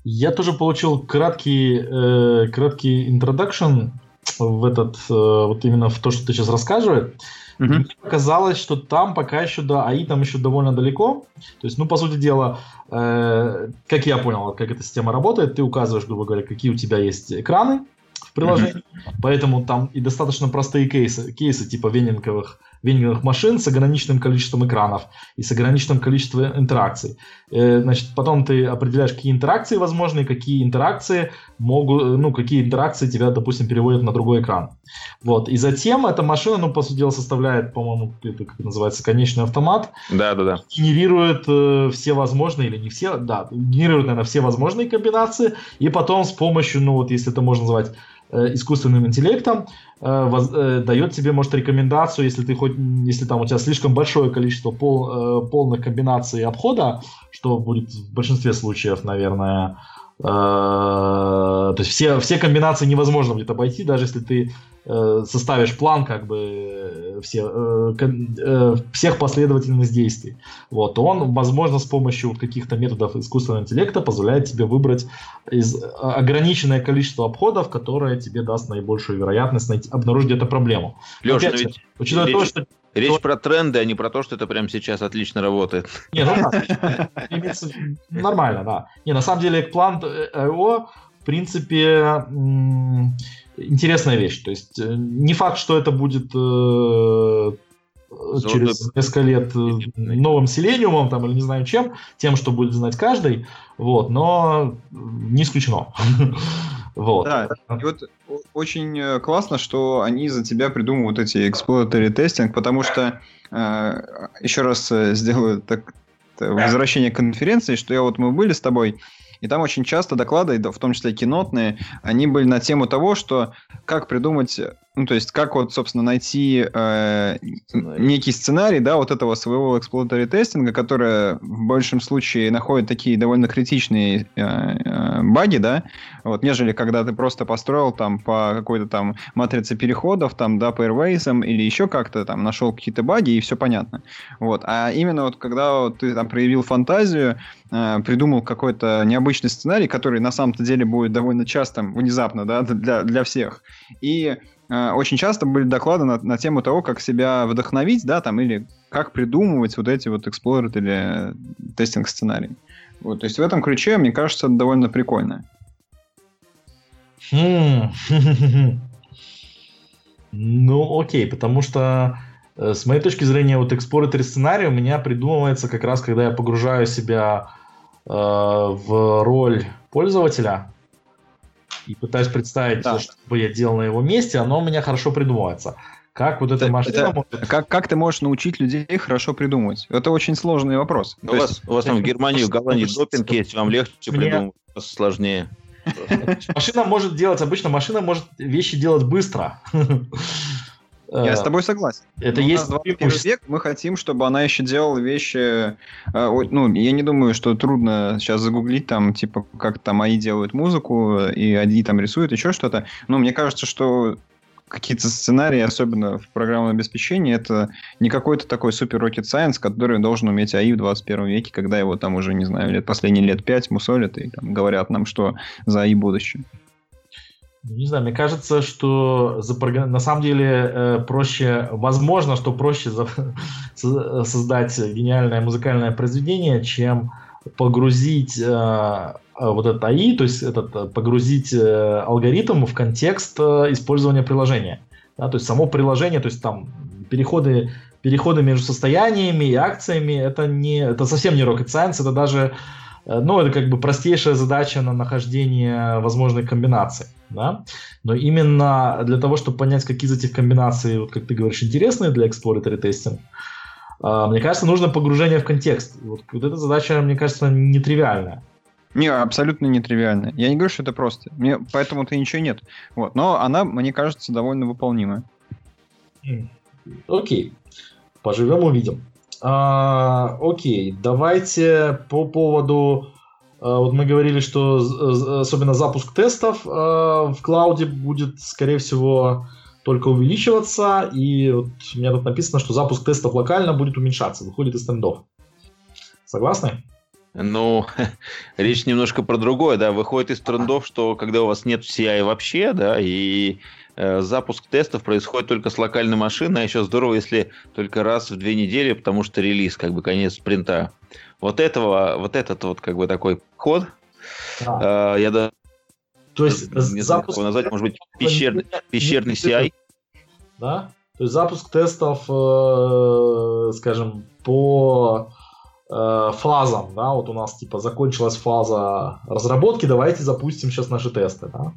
Я тоже получил краткий, э, краткий introduction в этот, э, вот именно в то, что ты сейчас рассказываешь. Угу. Мне показалось, что там пока еще до АИ там еще довольно далеко. То есть, ну, по сути дела, э, как я понял, как эта система работает, ты указываешь, грубо говоря, какие у тебя есть экраны в приложении, mm поэтому там и достаточно простые кейсы, кейсы типа вендинговых вендинговых машин с ограниченным количеством экранов и с ограниченным количеством интеракций. Э, значит, потом ты определяешь, какие интеракции возможны, какие интеракции могут, ну, какие интеракции тебя, допустим, переводят на другой экран. Вот. И затем эта машина, ну, по сути дела, составляет, по-моему, это как называется, конечный автомат. Да, да, да. Генерирует э, все возможные, или не все, да, генерирует, наверное, все возможные комбинации, и потом с помощью, ну, вот если это можно назвать Э, искусственным интеллектом э, воз, э, дает тебе, может, рекомендацию, если ты хоть, если там у тебя слишком большое количество пол, полных комбинаций обхода, что будет в большинстве случаев, наверное, то есть все, все комбинации невозможно будет обойти, даже если ты Э, составишь план как бы э, все, э, всех последовательность действий. Вот, он, возможно, с помощью каких-то методов искусственного интеллекта позволяет тебе выбрать из ограниченное количество обходов, которое тебе даст наибольшую вероятность найти, обнаружить эту проблему. Леша, Опять, ведь учитывая речь, то, что Речь то... про тренды, а не про то, что это прямо сейчас отлично работает. Не, ну да, нормально, да. Не, на самом деле, план IO, в принципе, интересная вещь. То есть э, не факт, что это будет э, через несколько лет э, новым селениумом там, или не знаю чем, тем, что будет знать каждый, вот, но не исключено. Вот. Да, и вот очень э, классно, что они за тебя придумывают эти exploratory тестинг, потому что, э, еще раз сделаю так, возвращение к конференции, что я вот мы были с тобой, и там очень часто доклады, в том числе кинотные, они были на тему того, что как придумать, ну, то есть как вот, собственно, найти э, некий сценарий, да, вот этого своего exploratory тестинга, который в большем случае находит такие довольно критичные э, э, баги, да, вот, нежели когда ты просто построил там по какой-то там матрице переходов, там, да, по airways или еще как-то там нашел какие-то баги и все понятно. Вот. А именно вот когда вот, ты там проявил фантазию, э, придумал какой-то необычный сценарий, который на самом-то деле будет довольно частым, внезапно, да, для, для всех. И очень часто были доклады на, на тему того, как себя вдохновить, да, там, или как придумывать вот эти вот exploratory или тестинг сценарий. Вот, то есть в этом ключе, мне кажется, это довольно прикольно. Хм. Ну, окей, потому что э, с моей точки зрения, вот эксплорейтер сценарий у меня придумывается как раз, когда я погружаю себя э, в роль пользователя и пытаюсь представить, да. что бы я делал на его месте, оно у меня хорошо придумывается. Как вот эта это, машина это, может... Как, как ты можешь научить людей хорошо придумывать? Это очень сложный вопрос. У вас, есть... у вас там в Германии, в Голландии допинг есть, вам легче мне... придумать, сложнее. Машина может делать, обычно машина может вещи делать быстро. Я с тобой согласен. Это есть 21 век, мы хотим, чтобы она еще делала вещи... Э, ну, я не думаю, что трудно сейчас загуглить там, типа, как там АИ делают музыку, и АИ там рисует, еще что-то. Но мне кажется, что какие-то сценарии, особенно в программном обеспечении, это не какой-то такой супер rocket science, который должен уметь АИ в 21 веке, когда его там уже, не знаю, лет, последние лет пять мусолят и там, говорят нам, что за АИ будущее. Ну, не знаю, мне кажется, что на самом деле э, проще, возможно, что проще создать гениальное музыкальное произведение, чем погрузить э, Э, вот этот АИ, то есть этот, э, погрузить э, алгоритм в контекст использования приложения. Да, то есть само приложение, то есть там переходы, переходы между состояниями и акциями, это, не, это совсем не rocket science, это даже ну, это как бы простейшая задача на нахождение возможной комбинации. Да? Но именно для того, чтобы понять, какие из этих комбинаций, вот как ты говоришь, интересные для exploratory testing, мне кажется, нужно погружение в контекст. Вот, вот эта задача, мне кажется, нетривиальная. Не, абсолютно нетривиальная. Я не говорю, что это просто. Мне, поэтому-то ничего нет. Вот. Но она, мне кажется, довольно выполнимая. Окей. Поживем, увидим. А, окей, давайте по поводу... А, вот мы говорили, что особенно запуск тестов а, в клауде будет, скорее всего, только увеличиваться. И вот у меня тут написано, что запуск тестов локально будет уменьшаться. Выходит из стендов. Согласны? Ну, речь немножко про другое, да, выходит из трендов, что когда у вас нет CI вообще, да, и запуск тестов происходит только с локальной машины, а еще здорово, если только раз в две недели, потому что релиз, как бы конец спринта. Вот этого, вот этот вот как бы такой ход, э, я да, то есть не запуск... знаю, как его назвать, может быть, пещерный, пещерный CI. Да? То есть запуск тестов, э, скажем, по э, фазам, да, вот у нас типа закончилась фаза разработки, давайте запустим сейчас наши тесты, да.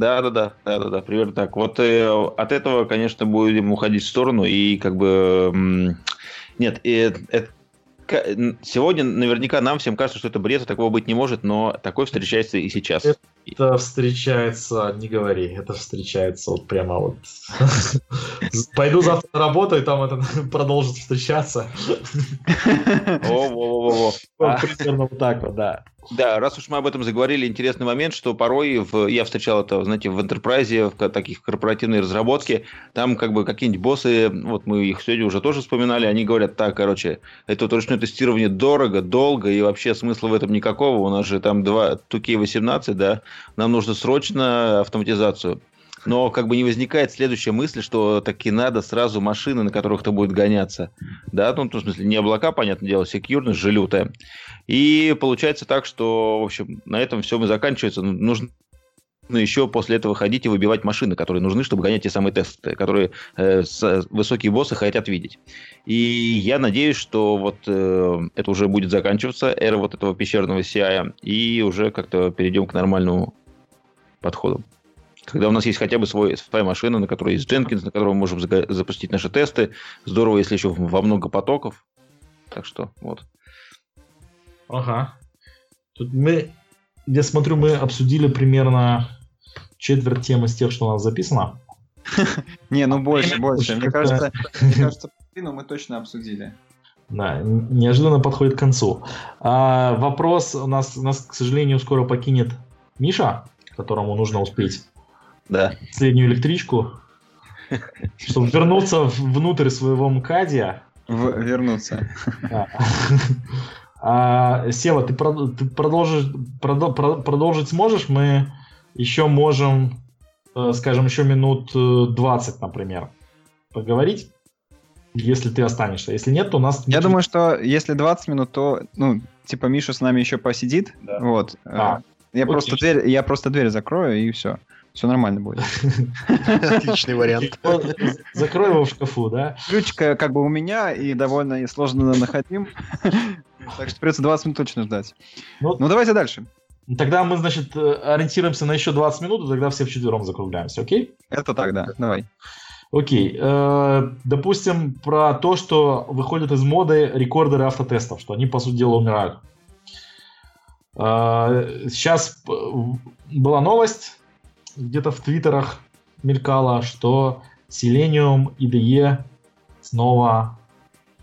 Да, да, да, да, да, да, примерно так. Вот э, от этого, конечно, будем уходить в сторону и как бы м, нет, э, э, сегодня наверняка нам всем кажется, что это бред, такого быть не может, но такое встречается и сейчас. Это встречается, не говори, это встречается вот прямо вот. Пойду завтра на работу, и там это продолжит встречаться. Во-во-во-во. Вот Примерно вот так вот, да. Да, раз уж мы об этом заговорили, интересный момент, что порой в, я встречал это, знаете, в enterprise, в таких корпоративной разработке, там как бы какие-нибудь боссы, вот мы их сегодня уже тоже вспоминали, они говорят, так, короче, это вот ручное тестирование дорого, долго, и вообще смысла в этом никакого, у нас же там два 2K18, да, нам нужно срочно автоматизацию. Но как бы не возникает следующая мысль, что таки надо сразу машины, на которых это будет гоняться. Да, ну, в том смысле, не облака, понятное дело, секьюрность же лютая. И получается так, что, в общем, на этом все мы заканчивается. Ну, Нужно еще после этого ходить и выбивать машины, которые нужны, чтобы гонять те самые тесты, которые э, с- высокие боссы хотят видеть. И я надеюсь, что вот э, это уже будет заканчиваться, эра вот этого пещерного CI, и уже как-то перейдем к нормальному подходу. Когда у нас есть хотя бы свой, своя машина, на которой есть Jenkins, на которой мы можем запустить наши тесты. Здорово, если еще во много потоков. Так что вот. Ага. Тут мы, я смотрю, мы обсудили примерно четверть темы с тех, что у нас записано. Не, ну больше, больше. Мне кажется, половину мы точно обсудили. Да, неожиданно подходит к концу. А, вопрос у нас, нас, к сожалению, скоро покинет Миша, которому нужно успеть Да. последнюю электричку, чтобы вернуться внутрь своего МКАДия. В- вернуться. Да. А, Сева, ты, прод- ты продолжишь, продо- про- продолжить сможешь? Мы еще можем, э, скажем, еще минут э, 20, например, поговорить, если ты останешься. Если нет, то у нас... Я думаю, что если 20 минут, то, ну, типа Миша с нами еще посидит. Да. Вот. А, я, окей. просто дверь, я просто дверь закрою, и все. Все нормально будет. Отличный вариант. Закрой его в шкафу, да? Ключка как бы у меня, и довольно сложно находим. Так что придется 20 минут точно ждать. Ну, Ну, давайте дальше. Тогда мы, значит, э, ориентируемся на еще 20 минут, и тогда все вчетвером закругляемся, окей? Это так, да. Давай. Окей. э, допустим, про то, что выходят из моды рекордеры автотестов, что они, по сути дела, умирают. Э, сейчас п- в- была новость, где-то в твиттерах мелькала, что Selenium IDE снова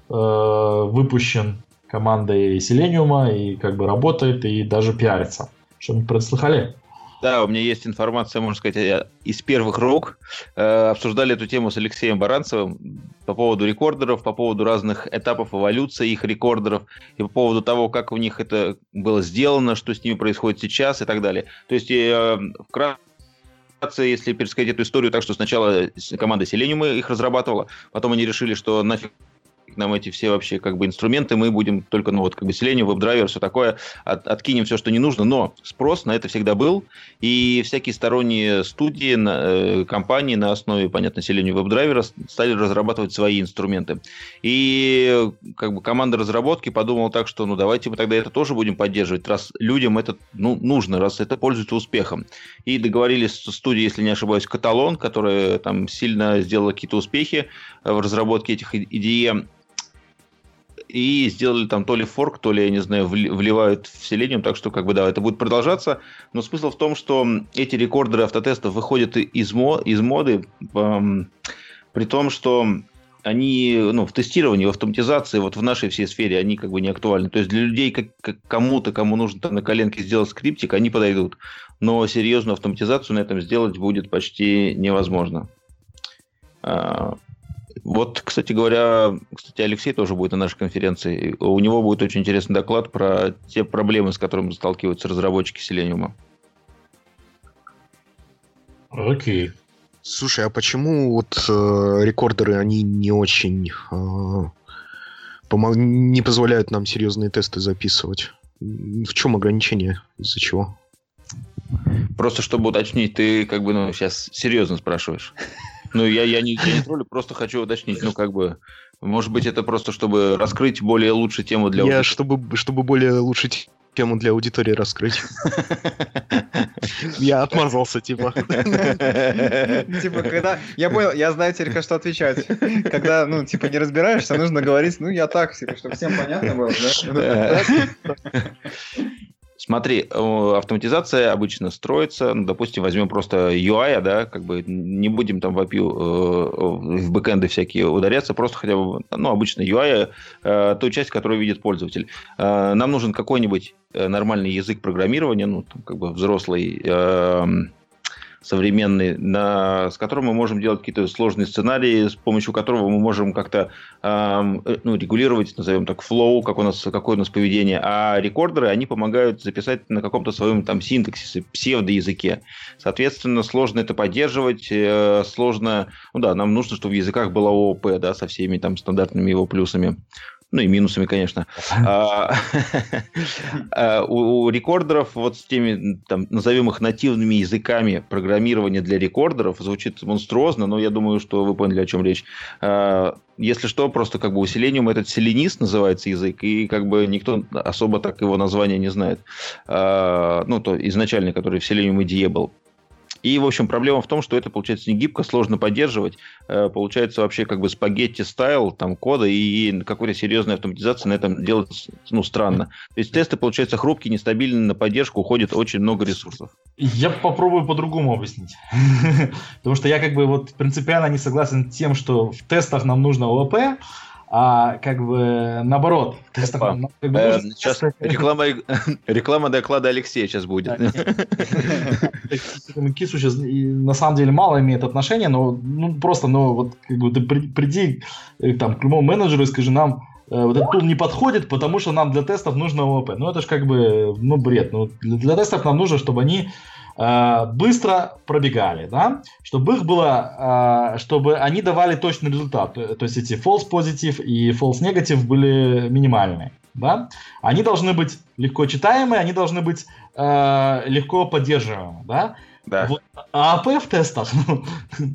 э, выпущен командой Selenium и как бы работает и даже пиарится. Что-нибудь прослыхали? Да, у меня есть информация, можно сказать, из первых рук. Э, Обсуждали эту тему с Алексеем Баранцевым по поводу рекордеров, по поводу разных этапов эволюции их рекордеров и по поводу того, как у них это было сделано, что с ними происходит сейчас и так далее. То есть, э, вкратце, если пересказать эту историю так, что сначала команда Selenium их разрабатывала, потом они решили, что нафиг нам эти все вообще как бы инструменты, мы будем только, ну вот как бы Selenium, веб-драйвер, все такое, от- откинем все, что не нужно, но спрос на это всегда был, и всякие сторонние студии, на- э, компании на основе, понятно, Selenium веб-драйвера стали разрабатывать свои инструменты. И как бы команда разработки подумала так, что ну давайте мы тогда это тоже будем поддерживать, раз людям это ну, нужно, раз это пользуется успехом. И договорились с студией, если не ошибаюсь, Каталон, которая там сильно сделала какие-то успехи в разработке этих IDE, и сделали там то ли форк, то ли, я не знаю, вли- вливают в Selenium, так что, как бы, да, это будет продолжаться. Но смысл в том, что эти рекордеры автотестов выходят из, мо- из моды, эм, при том, что они ну, в тестировании, в автоматизации, вот в нашей всей сфере, они как бы не актуальны. То есть для людей, как, как кому-то, кому нужно там на коленке сделать скриптик, они подойдут. Но серьезную автоматизацию на этом сделать будет почти невозможно. А, Вот, кстати говоря, кстати, Алексей тоже будет на нашей конференции. У него будет очень интересный доклад про те проблемы, с которыми сталкиваются разработчики Selenium. Окей. Слушай, а почему вот э, рекордеры, они не очень э, помо- не позволяют нам серьезные тесты записывать? В чем ограничение? Из-за чего? Просто чтобы уточнить, ты как бы ну, сейчас серьезно спрашиваешь. Ну, я, я, не, я не троллю, просто хочу уточнить, ну, как бы, может быть, это просто, чтобы раскрыть более лучшую тему для... Я, чтобы, чтобы более лучше тему для аудитории раскрыть. Я отмазался, типа. Типа, когда... Я понял, я знаю теперь, что отвечать. Когда, ну, типа, не разбираешься, нужно говорить, ну, я так, типа, чтобы всем понятно было, да? Смотри, автоматизация обычно строится, ну, допустим, возьмем просто UI, да, как бы не будем там в API, э, в бэкэнды всякие ударяться, просто хотя бы, ну, обычно UI, э, ту часть, которую видит пользователь. Э, нам нужен какой-нибудь нормальный язык программирования, ну, там, как бы взрослый, эм, современный, на, с которым мы можем делать какие-то сложные сценарии, с помощью которого мы можем как-то э, ну, регулировать, назовем так, флоу, как у нас, какое у нас поведение. А рекордеры, они помогают записать на каком-то своем там синтаксисе, псевдоязыке. Соответственно, сложно это поддерживать, э, сложно... Ну да, нам нужно, чтобы в языках было ООП, да, со всеми там стандартными его плюсами. Ну и минусами, конечно. А, а, у рекордеров вот с теми, там, назовем их нативными языками программирования для рекордеров звучит монструозно, но я думаю, что вы поняли, о чем речь. А, если что, просто как бы усилением этот селенист называется язык, и как бы никто особо так его название не знает. Ну, то изначально, который в Selenium IDE был. И, в общем, проблема в том, что это получается не гибко, сложно поддерживать. Э, получается вообще как бы спагетти стайл там кода и какой-то серьезной автоматизации на этом делать ну, странно. То есть тесты, получается, хрупкие, нестабильные, на поддержку уходит очень много ресурсов. Я попробую по-другому объяснить. Потому что я как бы вот принципиально не согласен с тем, что в тестах нам нужно ООП, а как бы наоборот. Тестов, как бы, э, сейчас реклама, реклама доклада Алексея сейчас будет. Кису сейчас на самом деле мало имеет отношения, но ну, просто, ну вот как бы ты приди э, там, к любому менеджеру и скажи нам, э, вот этот тул не подходит, потому что нам для тестов нужно ООП. Ну, это же как бы, ну, бред. Ну, для, для тестов нам нужно, чтобы они Э, быстро пробегали, да, чтобы их было, э, чтобы они давали точный результат, то есть эти false positive и false negative были минимальные, да, они должны быть легко читаемые, они должны быть э, легко поддерживаемые, да, да. Вот, а АП в тестах, ну,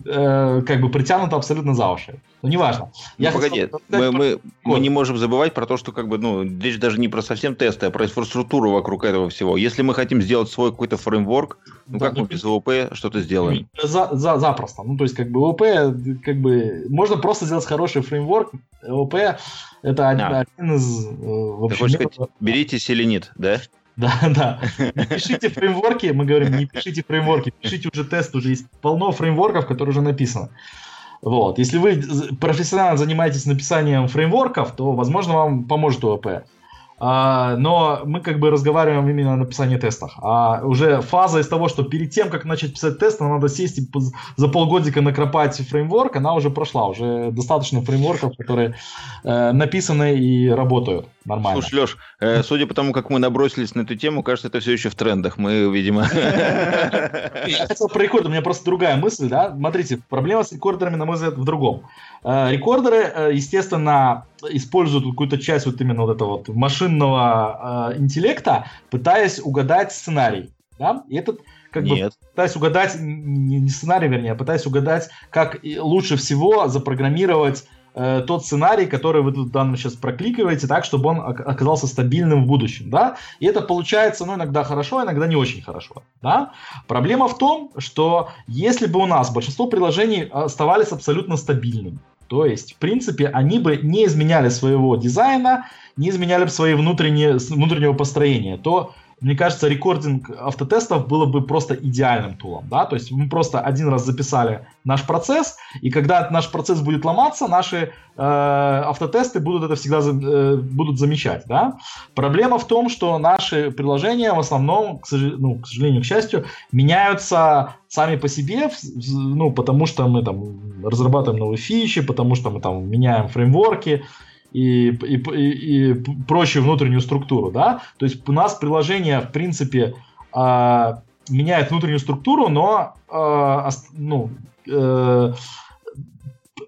э, как бы притянуто абсолютно за уши. Ну, неважно. Ну, Я погоди, мы, мы, мы не можем забывать про то, что как бы, ну, речь даже не про совсем тесты, а про инфраструктуру вокруг этого всего. Если мы хотим сделать свой какой-то фреймворк, ну, да, как ну, мы без ООП что-то сделаем? За, за, запросто. Ну, то есть, как бы ООП, как бы, можно просто сделать хороший фреймворк. ООП это один, а. один из... Э, вообще, сказать, берите селенит, да? Да, да. Не пишите фреймворки, мы говорим, не пишите фреймворки, пишите уже тест, уже есть полно фреймворков, которые уже написаны. Вот. Если вы профессионально занимаетесь написанием фреймворков, то, возможно, вам поможет ООП. А, но мы как бы разговариваем именно о написании тестов. А уже фаза из того, что перед тем, как начать писать тест, надо сесть и за полгодика накропать фреймворк, она уже прошла. Уже достаточно фреймворков, которые э, написаны и работают нормально. Слушай, Леш, судя по тому, как мы набросились на эту тему, кажется, это все еще в трендах. Мы, видимо... Я хотел про рекорды, у меня просто другая мысль, да. Смотрите, проблема с рекордерами, на мой взгляд, в другом. Э, рекордеры, э, естественно, используют какую-то часть вот именно вот этого вот машинного э, интеллекта, пытаясь угадать сценарий. Да? И этот как Нет. бы пытаясь угадать, не, не сценарий, вернее, а пытаясь угадать, как лучше всего запрограммировать э, тот сценарий, который вы тут данным сейчас прокликиваете, так, чтобы он оказался стабильным в будущем, да, и это получается, ну, иногда хорошо, иногда не очень хорошо, да. Проблема в том, что если бы у нас большинство приложений оставались абсолютно стабильными, то есть, в принципе, они бы не изменяли своего дизайна, не изменяли бы свои внутренние, внутреннего построения, то мне кажется, рекординг автотестов было бы просто идеальным тулом, да, то есть мы просто один раз записали наш процесс, и когда наш процесс будет ломаться, наши э, автотесты будут это всегда э, будут замечать, да. Проблема в том, что наши приложения в основном, к, сож... ну, к сожалению, к счастью, меняются сами по себе, ну, потому что мы там разрабатываем новые фичи, потому что мы там меняем фреймворки, и, и, и, прочую внутреннюю структуру, да. То есть у нас приложение, в принципе, э, меняет внутреннюю структуру, но э, ну, э,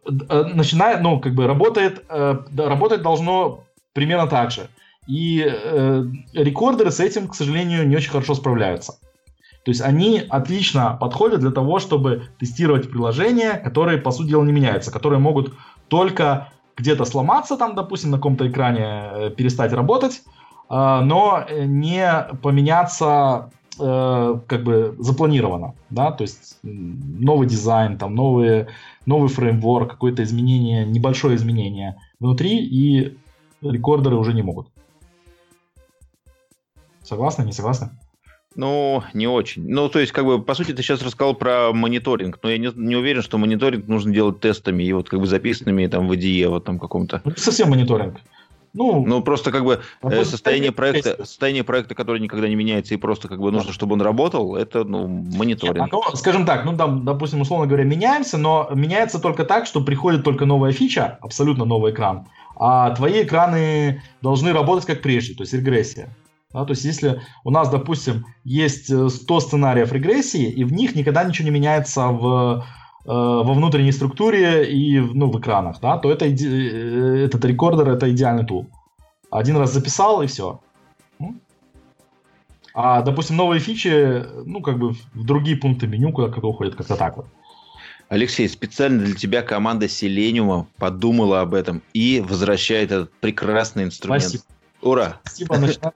начинает, ну, как бы работает, э, работать должно примерно так же. И э, рекордеры с этим, к сожалению, не очень хорошо справляются. То есть они отлично подходят для того, чтобы тестировать приложения, которые, по сути дела, не меняются, которые могут только где-то сломаться там, допустим, на каком-то экране э, перестать работать, э, но не поменяться э, как бы запланировано, да, то есть новый дизайн, там новые, новый фреймворк, какое-то изменение, небольшое изменение внутри, и рекордеры уже не могут. Согласны, не согласны? Ну, не очень. Ну, то есть, как бы, по сути, ты сейчас рассказал про мониторинг, но я не, не уверен, что мониторинг нужно делать тестами и вот как бы записанными там в IDE вот там каком-то. Ну, совсем мониторинг. Ну, ну просто как бы э, состояние проекта, состояние проекта, который никогда не меняется, и просто как бы нужно, чтобы он работал, это ну, мониторинг. Нет, ну, скажем так, ну там, допустим, условно говоря, меняемся, но меняется только так, что приходит только новая фича, абсолютно новый экран, а твои экраны должны работать как прежде, то есть регрессия. Да, то есть если у нас, допустим, есть 100 э, сценариев регрессии, и в них никогда ничего не меняется в, э, во внутренней структуре и ну, в экранах, да, то это, э, этот рекордер это идеальный тул. Один раз записал и все. А, допустим, новые фичи, ну, как бы в другие пункты меню куда-то уходят, как-то так вот. Алексей, специально для тебя команда Селениума подумала об этом и возвращает этот прекрасный инструмент. Спасибо. Ура! Спасибо, начинаем.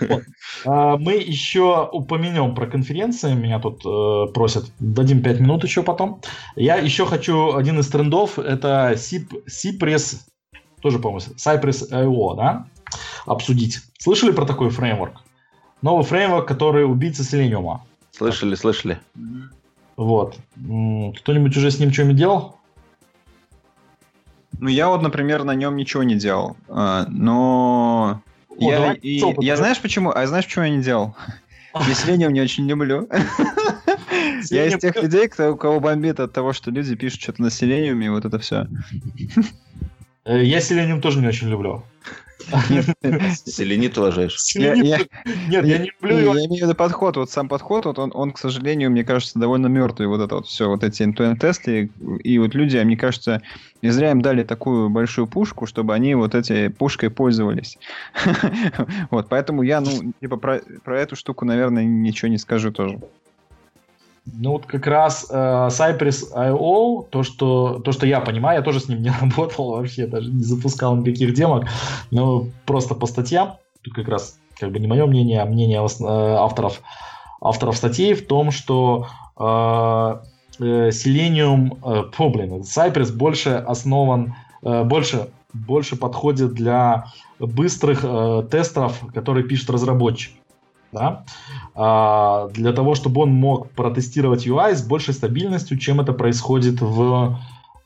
Вот. А, мы еще упомянем про конференции. Меня тут э, просят. Дадим 5 минут еще потом. Я еще хочу один из трендов. Это Cypress, тоже, по-моему, Cypress IO, да? Обсудить. Слышали про такой фреймворк? Новый фреймворк, который убийца Selenium. Слышали, слышали. Вот. Кто-нибудь уже с ним что-нибудь делал? Ну, я вот, например, на нем ничего не делал. А, но... О, я, и, я знаешь почему? А знаешь, почему я не делал? Я Selenium не очень люблю. Я из тех людей, кто, у кого бомбит от того, что люди пишут что-то на Selenium и вот это все. Э, я Selenium тоже не очень люблю. Селенит ложишь. Нет, я не люблю его. Я имею в виду подход. Вот сам подход, вот он, он, к сожалению, мне кажется, довольно мертвый. Вот это вот все, вот эти end тесты И вот люди, мне кажется, не зря им дали такую большую пушку, чтобы они вот этой пушкой пользовались. Вот, поэтому я, ну, типа, про, про эту штуку, наверное, ничего не скажу тоже. Ну вот как раз э, Cypress IO, то что, то, что я понимаю, я тоже с ним не работал вообще, даже не запускал никаких демок, но просто по статьям, тут как раз как бы не мое мнение, а мнение э, авторов, авторов статей в том, что э, э, Selenium, э, о, блин, Cypress больше основан, э, больше, больше подходит для быстрых э, тестеров, которые пишет разработчик да, а, для того, чтобы он мог протестировать UI с большей стабильностью, чем это происходит в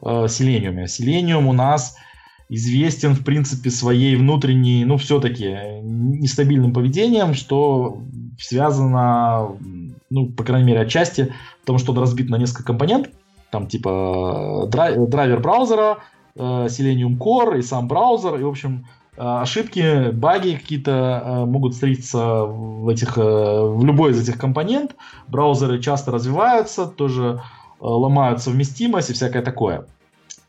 э, Selenium. Selenium у нас известен, в принципе, своей внутренней, ну, все-таки нестабильным поведением, что связано, ну, по крайней мере, отчасти в том, что он разбит на несколько компонентов, там, типа, драйвер браузера, э, Selenium Core и сам браузер, и, в общем, ошибки, баги какие-то э, могут встретиться в, этих, э, в любой из этих компонент. Браузеры часто развиваются, тоже ломают совместимость и всякое такое.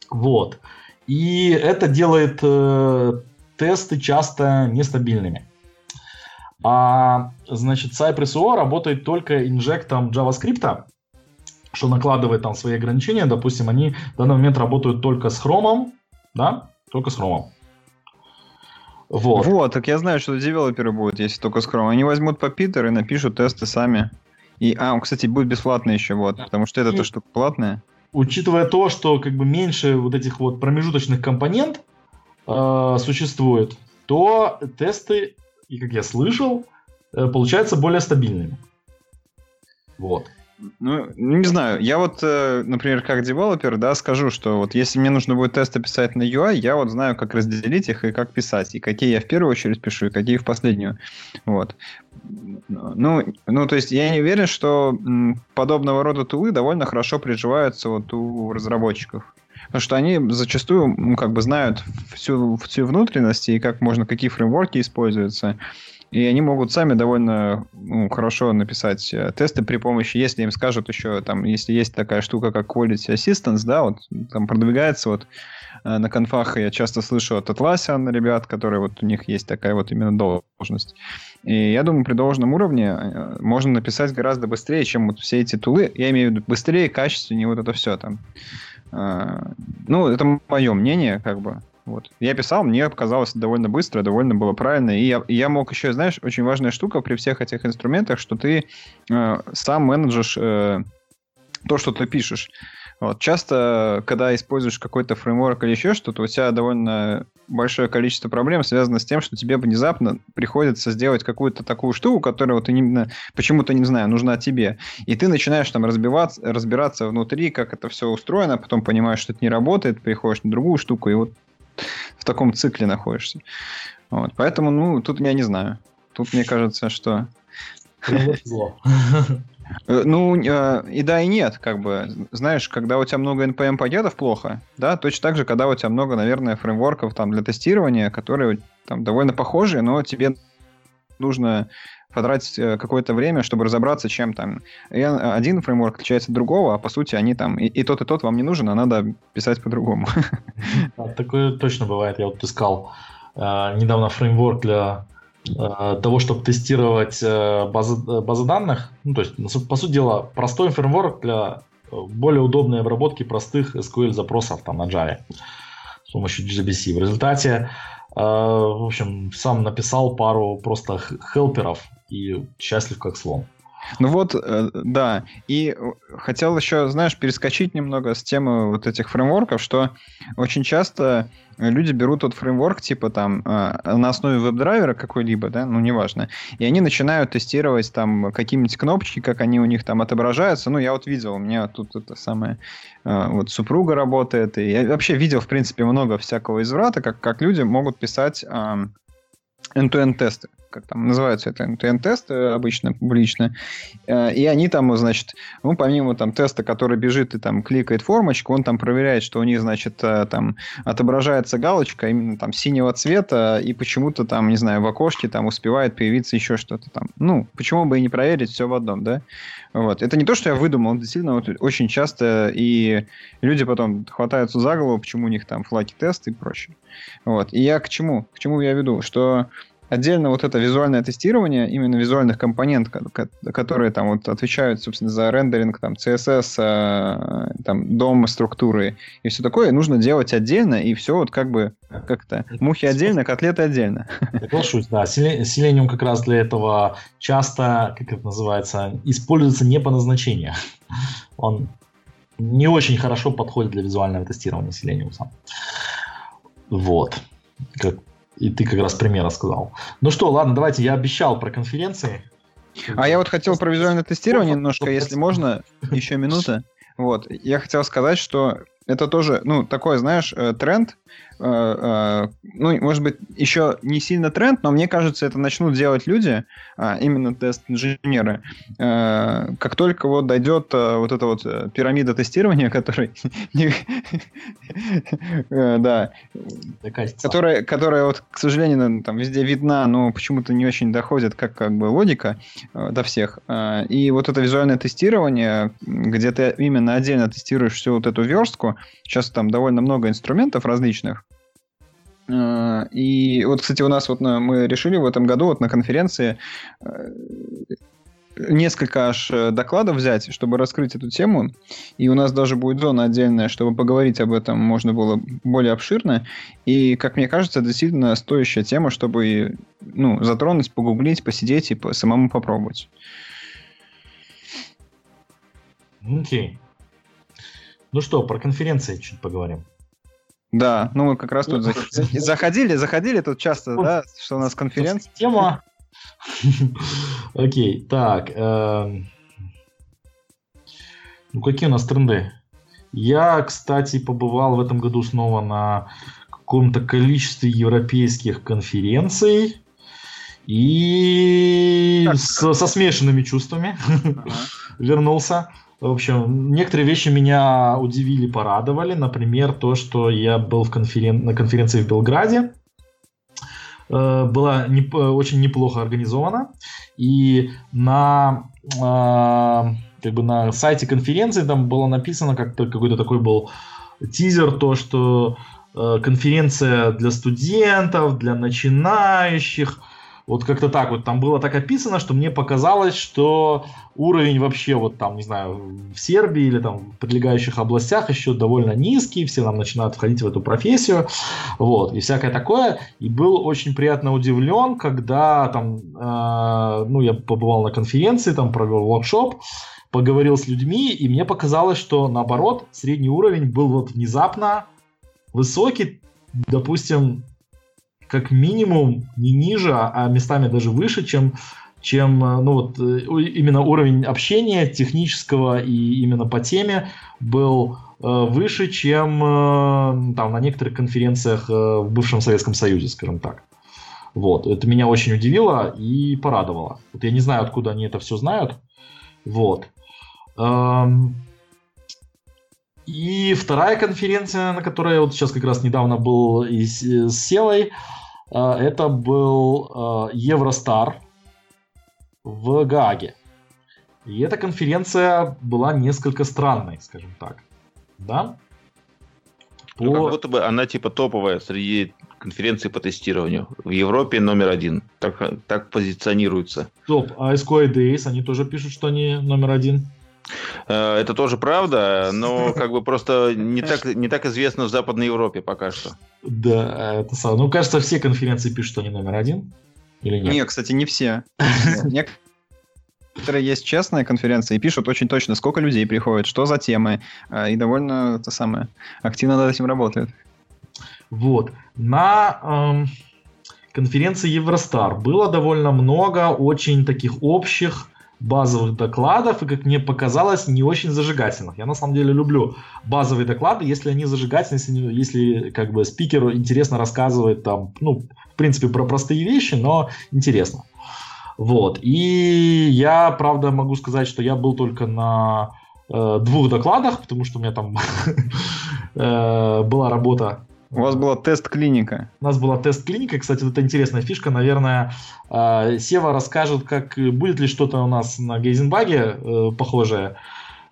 Вот. И это делает тесты часто нестабильными. А, значит, Cypress OO работает только инжектом JavaScript, что накладывает там свои ограничения. Допустим, они в данный момент работают только с Chrome, да, только с Chrome. Вот. Вот, так я знаю, что девелоперы будут, если только с Chrome. Они возьмут по Питер и напишут тесты сами. И, а, он, кстати, будет бесплатно еще, вот, потому что это то штука платная. Учитывая то, что как бы меньше вот этих вот промежуточных компонент э, существует, то тесты, и как я слышал, э, получаются более стабильными. Вот. Ну, не знаю. Я вот, э, например, как девелопер, да, скажу, что вот если мне нужно будет тесты писать на UI, я вот знаю, как разделить их и как писать, и какие я в первую очередь пишу, и какие в последнюю. Вот. Ну, ну, то есть я не уверен, что подобного рода тулы довольно хорошо приживаются вот у разработчиков. Потому что они зачастую ну, как бы знают всю, всю внутренность и как можно, какие фреймворки используются. И они могут сами довольно ну, хорошо написать э, тесты при помощи, если им скажут еще, там, если есть такая штука, как Quality Assistance, да, вот там продвигается вот э, на конфах я часто слышу от Atlassian ребят, которые вот у них есть такая вот именно должность. И я думаю, при должном уровне э, можно написать гораздо быстрее, чем вот все эти тулы. Я имею в виду быстрее, качественнее, вот это все там. Ну, это мое мнение, как бы. Вот. Я писал, мне показалось довольно быстро, довольно было правильно. И я, я мог еще, знаешь, очень важная штука при всех этих инструментах, что ты э, сам менеджешь э, то, что ты пишешь. Вот. Часто, когда используешь какой-то фреймворк или еще что-то, у тебя довольно большое количество проблем связано с тем, что тебе внезапно приходится сделать какую-то такую штуку, которая вот именно почему-то, не знаю, нужна тебе. И ты начинаешь там разбиваться, разбираться внутри, как это все устроено, а потом понимаешь, что это не работает, переходишь на другую штуку, и вот в таком цикле находишься. Вот. Поэтому, ну, тут я не знаю. Тут мне кажется, что... Э, ну, э, и да, и нет, как бы. Знаешь, когда у тебя много NPM пакетов плохо, да, точно так же, когда у тебя много, наверное, фреймворков там для тестирования, которые там довольно похожие, но тебе нужно потратить э, какое-то время, чтобы разобраться, чем там один фреймворк отличается от другого, а по сути они там и, и тот, и тот вам не нужен, а надо писать по-другому. такое точно бывает. Я вот искал э, недавно фреймворк для э, того, чтобы тестировать э, базы, э, базы данных. Ну, то есть, по сути дела, простой фреймворк для э, более удобной обработки простых SQL запросов там на Java с помощью GBC. В результате, э, в общем, сам написал пару просто хелперов и счастлив как слон. Ну вот, э, да. И хотел еще, знаешь, перескочить немного с темы вот этих фреймворков, что очень часто люди берут тот фреймворк, типа там, э, на основе веб-драйвера какой-либо, да, ну, неважно, и они начинают тестировать там какие-нибудь кнопочки, как они у них там отображаются. Ну, я вот видел, у меня тут это самое, э, вот супруга работает, и я вообще видел, в принципе, много всякого изврата, как, как люди могут писать end-to-end тесты как там называются это NTN-тесты обычно публично, э, и они там, значит, ну, помимо там теста, который бежит и там кликает формочку, он там проверяет, что у них, значит, э, там отображается галочка именно там синего цвета, и почему-то там, не знаю, в окошке там успевает появиться еще что-то там. Ну, почему бы и не проверить все в одном, да? Вот. Это не то, что я выдумал, действительно вот, очень часто и люди потом хватаются за голову, почему у них там флаги тест и прочее. Вот. И я к чему? К чему я веду? Что Отдельно вот это визуальное тестирование именно визуальных компонентов, которые там вот отвечают, собственно, за рендеринг, там, CSS, э, там, дом структуры и все такое, нужно делать отдельно, и все вот как бы, как то мухи отдельно, котлеты отдельно. Соглашусь, да. Selenium как раз для этого часто, как это называется, используется не по назначению. Он не очень хорошо подходит для визуального тестирования Selenium. Вот. Как и ты как раз пример сказал. Ну что, ладно, давайте, я обещал про конференции. А я вот хотел про визуальное тестирование немножко, если можно, еще минута. Вот, я хотел сказать, что это тоже, ну, такой, знаешь, э, тренд, ну, может быть, еще не сильно тренд, но мне кажется, это начнут делать люди, а, именно тест-инженеры, э, как только вот дойдет вот эта вот пирамида тестирования, которая, да, которая, которая вот, к сожалению, там везде видна, но почему-то не очень доходит, как как бы логика до всех. И вот это визуальное тестирование, где ты именно отдельно тестируешь всю вот эту верстку, сейчас там довольно много инструментов различных, Э, и вот, кстати, у нас вот мы решили в этом году вот на конференции э, несколько аж э, докладов взять, чтобы раскрыть эту тему. И у нас даже будет зона отдельная, чтобы поговорить об этом можно было более обширно. И, как мне кажется, действительно стоящая тема, чтобы ну, затронуть, погуглить, посидеть и по самому попробовать. Окей. Okay. Ну что, про конференции чуть поговорим. Да, ну мы как раз тут заходили, заходили тут часто, да, что у нас конференция. Тема. Окей, так. Эм, ну какие у нас тренды? Я, кстати, побывал в этом году снова на каком-то количестве европейских конференций и со смешанными чувствами вернулся. В общем, некоторые вещи меня удивили, порадовали. Например, то, что я был в конферен... на конференции в Белграде. Э, была не... очень неплохо организована. И на, э, как бы на сайте конференции там было написано, как какой-то такой был тизер, то, что э, конференция для студентов, для начинающих. Вот как-то так вот там было так описано, что мне показалось, что уровень вообще вот там, не знаю, в Сербии или там в прилегающих областях еще довольно низкий, все там начинают входить в эту профессию, вот, и всякое такое. И был очень приятно удивлен, когда там, э, ну, я побывал на конференции, там провел воркшоп, поговорил с людьми, и мне показалось, что наоборот, средний уровень был вот внезапно высокий, допустим, как минимум не ниже, а местами даже выше, чем, чем э, ну вот, э, именно уровень общения технического и именно по теме был э, выше, чем там, на некоторых конференциях в бывшем Советском Союзе, скажем так. Вот, это меня очень удивило и порадовало. Вот я не знаю, откуда они это все знают. Вот. Эм, и вторая конференция, на которой я вот сейчас как раз недавно был с, с Севой, э, это был э, Евростар в Гааге. И эта конференция была несколько странной, скажем так. Да? По... Ну, как будто бы она типа топовая среди конференций по тестированию. В Европе номер один. Так, так позиционируется. Топ. А SQL Days, они тоже пишут, что они номер один. Э, это тоже правда, но как бы просто не так, не так известно в Западной Европе пока что. Да, это самое. Ну, кажется, все конференции пишут, что они номер один. Или нет? Нет, кстати, не все. Некоторые есть честные конференции и пишут очень точно, сколько людей приходит, что за темы, э, и довольно это самое активно над этим работают. Вот. На эм, конференции Евростар было довольно много очень таких общих базовых докладов и, как мне показалось, не очень зажигательных. Я на самом деле люблю базовые доклады, если они зажигательны, если, если как бы спикер интересно рассказывает там, ну, в принципе, про простые вещи, но интересно. Вот. И я, правда, могу сказать, что я был только на э, двух докладах, потому что у меня там э, была работа у вас была тест-клиника. У нас была тест-клиника. Кстати, вот это интересная фишка. Наверное, э, Сева расскажет, как будет ли что-то у нас на Гейзенбаге э, похожее.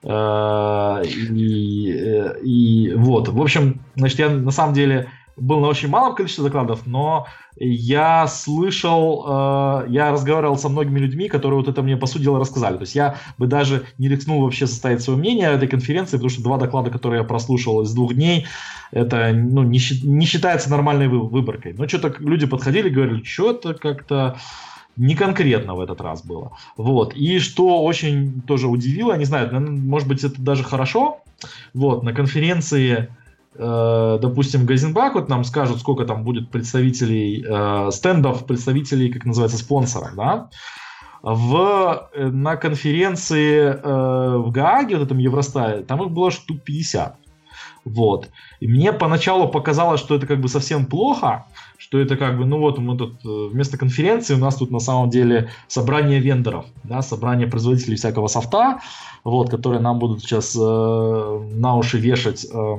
Э, и, и вот. В общем, значит, я на самом деле был на очень малом количестве докладов, но я слышал, э, я разговаривал со многими людьми, которые вот это мне, по сути дела, рассказали. То есть я бы даже не рискнул вообще составить свое мнение о этой конференции, потому что два доклада, которые я прослушал из двух дней, это ну, не, не считается нормальной выборкой. Но что-то люди подходили и говорили, что-то как-то не конкретно в этот раз было. Вот. И что очень тоже удивило, не знаю, может быть, это даже хорошо. Вот, на конференции допустим, Газенбак вот нам скажут, сколько там будет представителей э, стендов, представителей, как называется, спонсоров, да, в, э, на конференции э, в Гааге, вот этом Евростае, там их было штук 50. Вот. И мне поначалу показалось, что это как бы совсем плохо, что это как бы, ну вот мы тут э, вместо конференции у нас тут на самом деле собрание вендоров, да, собрание производителей всякого софта, вот, которые нам будут сейчас э, на уши вешать э,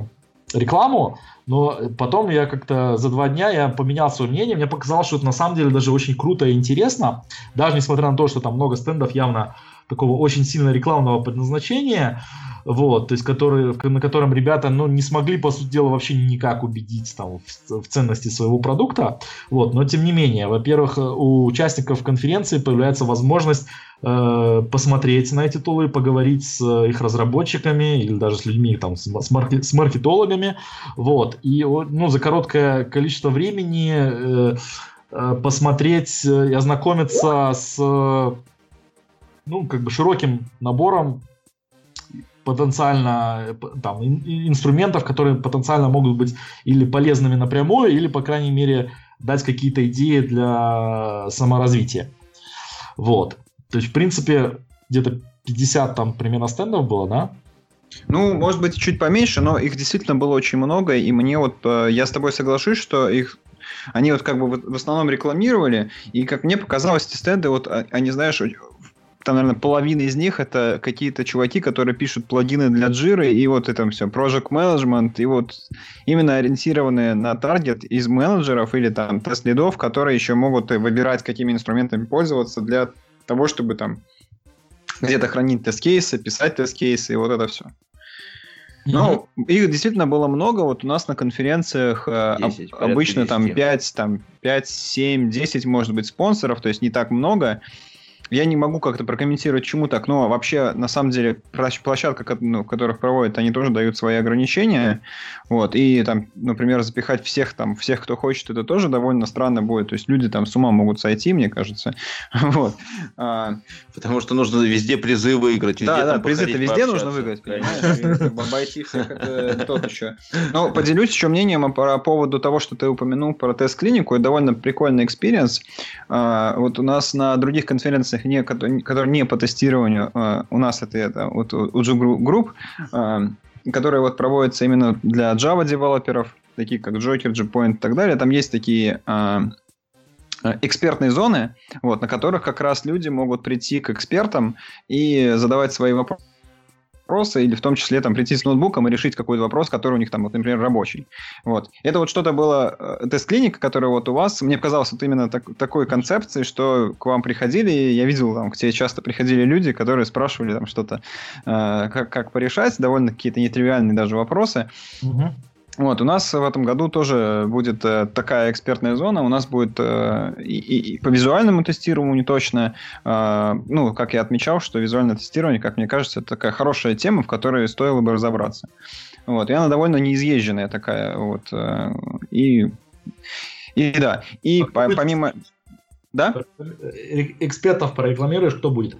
рекламу, но потом я как-то за два дня я поменял свое мнение, мне показалось, что это на самом деле даже очень круто и интересно, даже несмотря на то, что там много стендов явно такого очень сильно рекламного предназначения, вот, то есть который, на котором ребята ну, не смогли, по сути дела, вообще никак убедить там, в, в ценности своего продукта, вот, но тем не менее, во-первых, у участников конференции появляется возможность э, посмотреть на эти тулы, поговорить с их разработчиками или даже с людьми, там, с, марки, с маркетологами, вот, и ну, за короткое количество времени э, э, посмотреть и ознакомиться с ну, как бы широким набором потенциально там, инструментов, которые потенциально могут быть или полезными напрямую, или, по крайней мере, дать какие-то идеи для саморазвития. Вот. То есть, в принципе, где-то 50 там примерно стендов было, да? Ну, может быть, чуть поменьше, но их действительно было очень много, и мне вот, э, я с тобой соглашусь, что их они вот как бы в основном рекламировали, и как мне показалось, эти стенды, вот а, они, знаешь, там, наверное, половина из них это какие-то чуваки, которые пишут плагины для Jira, и вот это все, Project Management, и вот именно ориентированные на таргет из менеджеров или там тест-лидов, которые еще могут выбирать, какими инструментами пользоваться для того, чтобы там где-то хранить тест-кейсы, писать тест-кейсы и вот это все. Ну, их действительно было много. Вот у нас на конференциях 10, обычно 10. там 5, там 5, 7, 10, может быть, спонсоров, то есть не так много я не могу как-то прокомментировать, чему так, но вообще, на самом деле, площадка, ну, которых проводят, они тоже дают свои ограничения, вот, и там, например, запихать всех там, всех, кто хочет, это тоже довольно странно будет, то есть люди там с ума могут сойти, мне кажется, вот. А... Потому что нужно везде призы выиграть, везде Да, да, призы-то везде нужно выиграть, понимаешь, обойти всех, это тот еще. Ну, поделюсь еще мнением по поводу того, что ты упомянул про тест-клинику, это довольно прикольный experience, а, вот у нас на других конференциях конференциях, не, которые, которые не по тестированию, э, у нас это, это вот JUG Group, э, которые вот проводятся именно для Java девелоперов, такие как Joker, JPoint и так далее. Там есть такие э, экспертные зоны, вот, на которых как раз люди могут прийти к экспертам и задавать свои вопросы вопросы, или в том числе там прийти с ноутбуком и решить какой-то вопрос, который у них там, вот, например, рабочий. Вот. Это вот что-то было, э, тест-клиника, которая вот у вас, мне показалось вот именно так, такой концепцией, что к вам приходили, я видел там, к тебе часто приходили люди, которые спрашивали там что-то, э, как, как порешать, довольно какие-то нетривиальные даже вопросы. Угу. Вот, у нас в этом году тоже будет э, такая экспертная зона. У нас будет э, и, и по визуальному тестированию точно. Э, ну, как я отмечал, что визуальное тестирование, как мне кажется, это такая хорошая тема, в которой стоило бы разобраться. Вот, и она довольно неизъезженная такая. Вот, э, и, и да, и по, помимо... Да? Экспертов прорекламируешь, кто будет?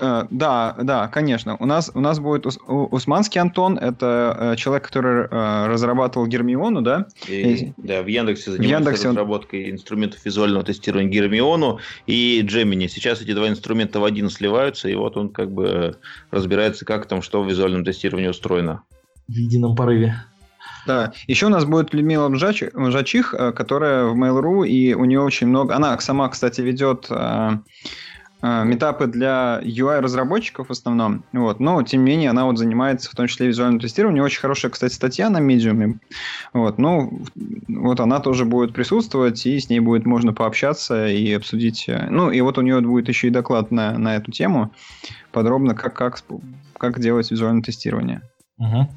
Uh, да, да, конечно. У нас, у нас будет Ус, Усманский Антон, это uh, человек, который uh, разрабатывал Гермиону, да? И, да, в Яндексе занимается в Яндексе разработкой он... инструментов визуального тестирования Гермиону и Gemini. Сейчас эти два инструмента в один сливаются, и вот он как бы разбирается, как там что в визуальном тестировании устроено. В едином порыве. Да. Еще у нас будет Людмила Мжачих, которая в Mail.ru, и у нее очень много... Она сама, кстати, ведет метапы для UI-разработчиков в основном. Вот. Но, тем не менее, она вот занимается в том числе визуальным тестированием. Очень хорошая, кстати, статья на Medium. Вот. Ну, вот она тоже будет присутствовать, и с ней будет можно пообщаться и обсудить. Э, ну, и вот у нее будет еще и доклад на, на эту тему, подробно, как, как, как делать визуальное тестирование. Угу.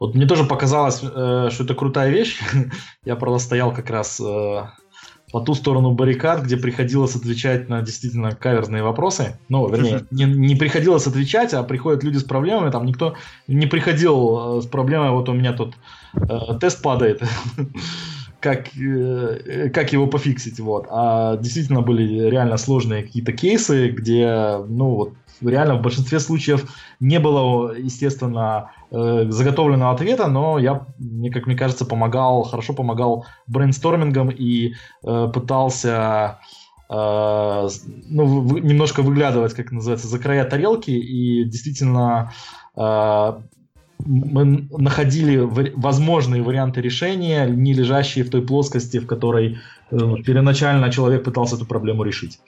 Вот мне тоже показалось, э, что это крутая вещь. Я, правда, стоял как раз э, по ту сторону баррикад, где приходилось отвечать на действительно каверзные вопросы. Ну, вернее, не, не приходилось отвечать, а приходят люди с проблемами. Там никто не приходил э, с проблемой, вот у меня тут э, тест падает. как, э, как его пофиксить, вот. А действительно были реально сложные какие-то кейсы, где, ну, вот, реально в большинстве случаев не было, естественно, э, заготовленного ответа, но я, мне, как мне кажется, помогал, хорошо помогал брейнстормингом и э, пытался э, ну, в, немножко выглядывать, как называется, за края тарелки. И действительно э, мы находили возможные варианты решения, не лежащие в той плоскости, в которой первоначально человек пытался эту проблему решить.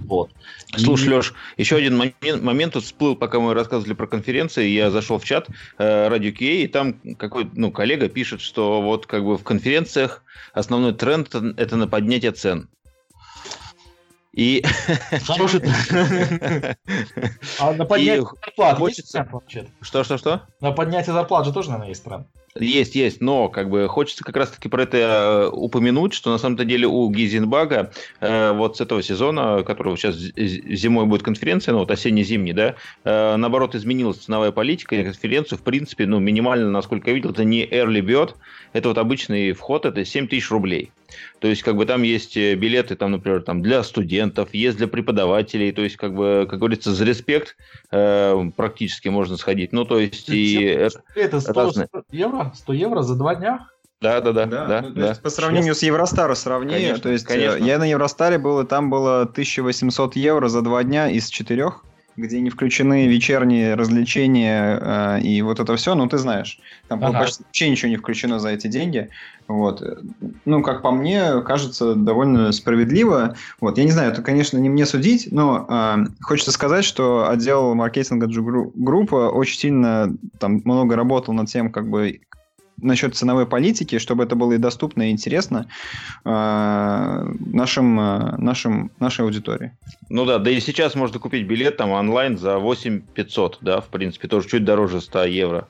Вот. Слушай. Леш, еще один момент, момент тут всплыл, пока мы рассказывали про конференции, я зашел в чат э, Radio QA, и там какой ну, коллега пишет, что вот как бы в конференциях основной тренд это на поднятие цен. И... Хороший А на поднятие зарплат хочется... Что, что, что? На поднятие зарплат же тоже, наверное, есть тренд. Есть, есть, но как бы хочется как раз-таки про это э, упомянуть, что на самом-то деле у Гизенбага э, вот с этого сезона, которого сейчас зимой будет конференция, ну вот осенне-зимний, да, э, наоборот изменилась ценовая политика, и конференцию, в принципе, ну минимально, насколько я видел, это не early bird, это вот обычный вход, это 7 тысяч рублей. То есть, как бы там есть э, билеты, там, например, там для студентов, есть для преподавателей, то есть, как бы, как говорится, за респект э, практически можно сходить. Ну, то есть, и... Это 100, разные... 100 евро? 100 евро за два дня? Да, да, да. да, да, ну, да. По сравнению с Евростаром сравни, конечно, то есть э, конечно. я на Евростаре был, и там было 1800 евро за два дня из четырех где не включены вечерние развлечения э, и вот это все, ну ты знаешь, там ага. почти вообще ничего не включено за эти деньги. Вот. Ну, как по мне, кажется довольно справедливо. Вот. Я не знаю, это, конечно, не мне судить, но э, хочется сказать, что отдел маркетинга группа очень сильно там много работал над тем, как бы насчет ценовой политики, чтобы это было и доступно, и интересно э, нашим, э, нашим, нашей аудитории. Ну да, да и сейчас можно купить билет там онлайн за 8 500, да, в принципе, тоже чуть дороже 100 евро.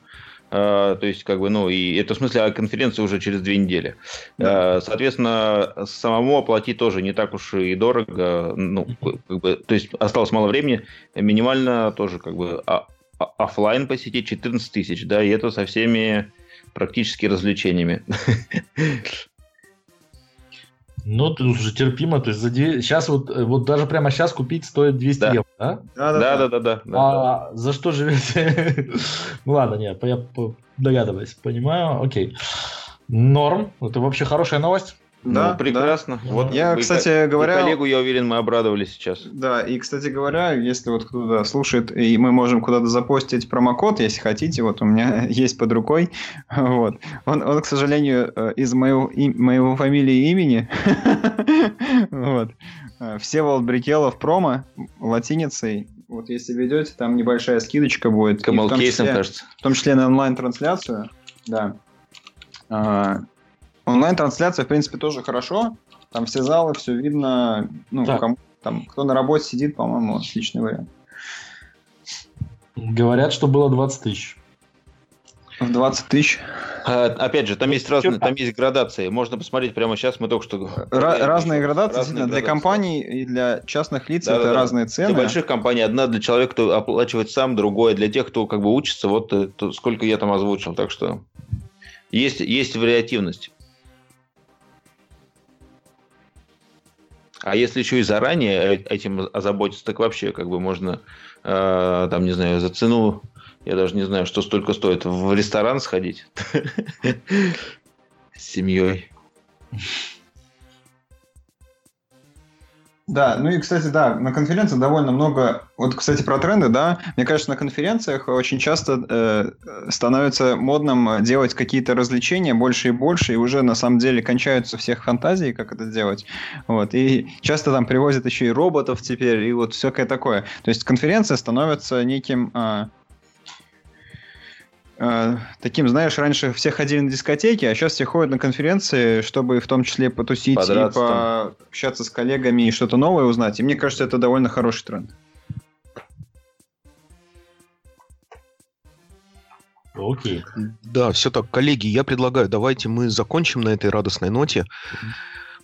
Э, то есть, как бы, ну, и это в смысле, а конференция уже через две недели. Да. Соответственно, самому оплатить тоже не так уж и дорого. Ну, как бы, то есть, осталось мало времени. Минимально тоже, как бы, а, а, офлайн посетить 14 тысяч, да, и это со всеми практически развлечениями. Ну, ты уже терпимо, то есть за 2... сейчас вот, э, вот даже прямо сейчас купить стоит 200 да. евро, да? Да, да, да, да, да. А за что живете? ну ладно, нет, я догадываюсь, понимаю, окей. Норм, это вообще хорошая новость. Да, ну, прекрасно. Да. Вот я, кстати говоря, коллегу, я уверен, мы обрадовали сейчас. Да, и, кстати говоря, если вот кто-то слушает, и мы можем куда-то запостить промокод, если хотите, вот у меня есть под рукой, вот. Он, он к сожалению, э, из моего, и, моего фамилии и имени, вот. Э, Всеволод Брикелов промо латиницей. Вот если ведете, там небольшая скидочка будет. Камалкейсом, кажется. В том числе на онлайн-трансляцию. Да. Онлайн-трансляция, в принципе, тоже хорошо. Там все залы, все видно. Ну, кому, там, кто на работе сидит, по-моему, отличный вариант. Говорят, что было 20 тысяч. В 20 тысяч. А, опять же, там есть разные, там есть градации. Можно посмотреть прямо сейчас. Мы только что Ра- разные градации. Разные для компаний и для частных лиц да, это да, разные да. цены. Для больших компаний одна для человека, кто оплачивает сам, другое для тех, кто как бы учится. Вот э, то, сколько я там озвучил. Так что есть есть вариативность. А если еще и заранее этим озаботиться, так вообще как бы можно, э, там, не знаю, за цену, я даже не знаю, что столько стоит, в ресторан сходить с семьей. Да, ну и, кстати, да, на конференции довольно много... Вот, кстати, про тренды, да, мне кажется, на конференциях очень часто э, становится модным делать какие-то развлечения больше и больше, и уже на самом деле кончаются всех фантазии, как это делать. Вот, и часто там привозят еще и роботов теперь, и вот всякое такое. То есть конференция становится неким... Э, таким, знаешь, раньше все ходили на дискотеки, а сейчас все ходят на конференции, чтобы в том числе потусить Подраться и пообщаться с коллегами и что-то новое узнать. И мне кажется, это довольно хороший тренд. Окей. Да, все так, коллеги, я предлагаю, давайте мы закончим на этой радостной ноте.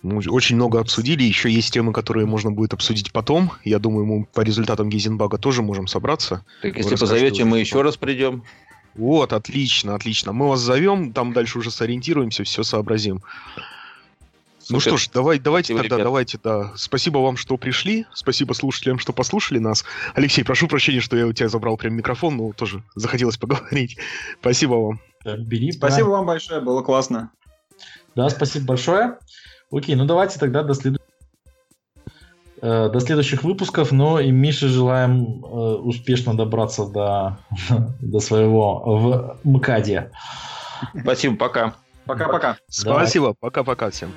Мы очень много обсудили, еще есть темы, которые можно будет обсудить потом. Я думаю, мы по результатам Гейзенбага тоже можем собраться. Так если позовете, мы еще раз придем. Вот, отлично, отлично. Мы вас зовем, там дальше уже сориентируемся, все сообразим. Супер. Ну что ж, давай, давайте Спасибо, тогда, ребят. давайте, да. Спасибо вам, что пришли. Спасибо слушателям, что послушали нас. Алексей, прошу прощения, что я у тебя забрал прям микрофон, но тоже захотелось поговорить. Спасибо вам. бери, спасибо да. вам большое, было классно. Да, спасибо большое. Окей, ну давайте тогда до следующего. Э, до следующих выпусков, но и Мише желаем э, успешно добраться до, до своего в МКАДе. Спасибо, пока. Пока-пока. Спасибо, пока-пока всем.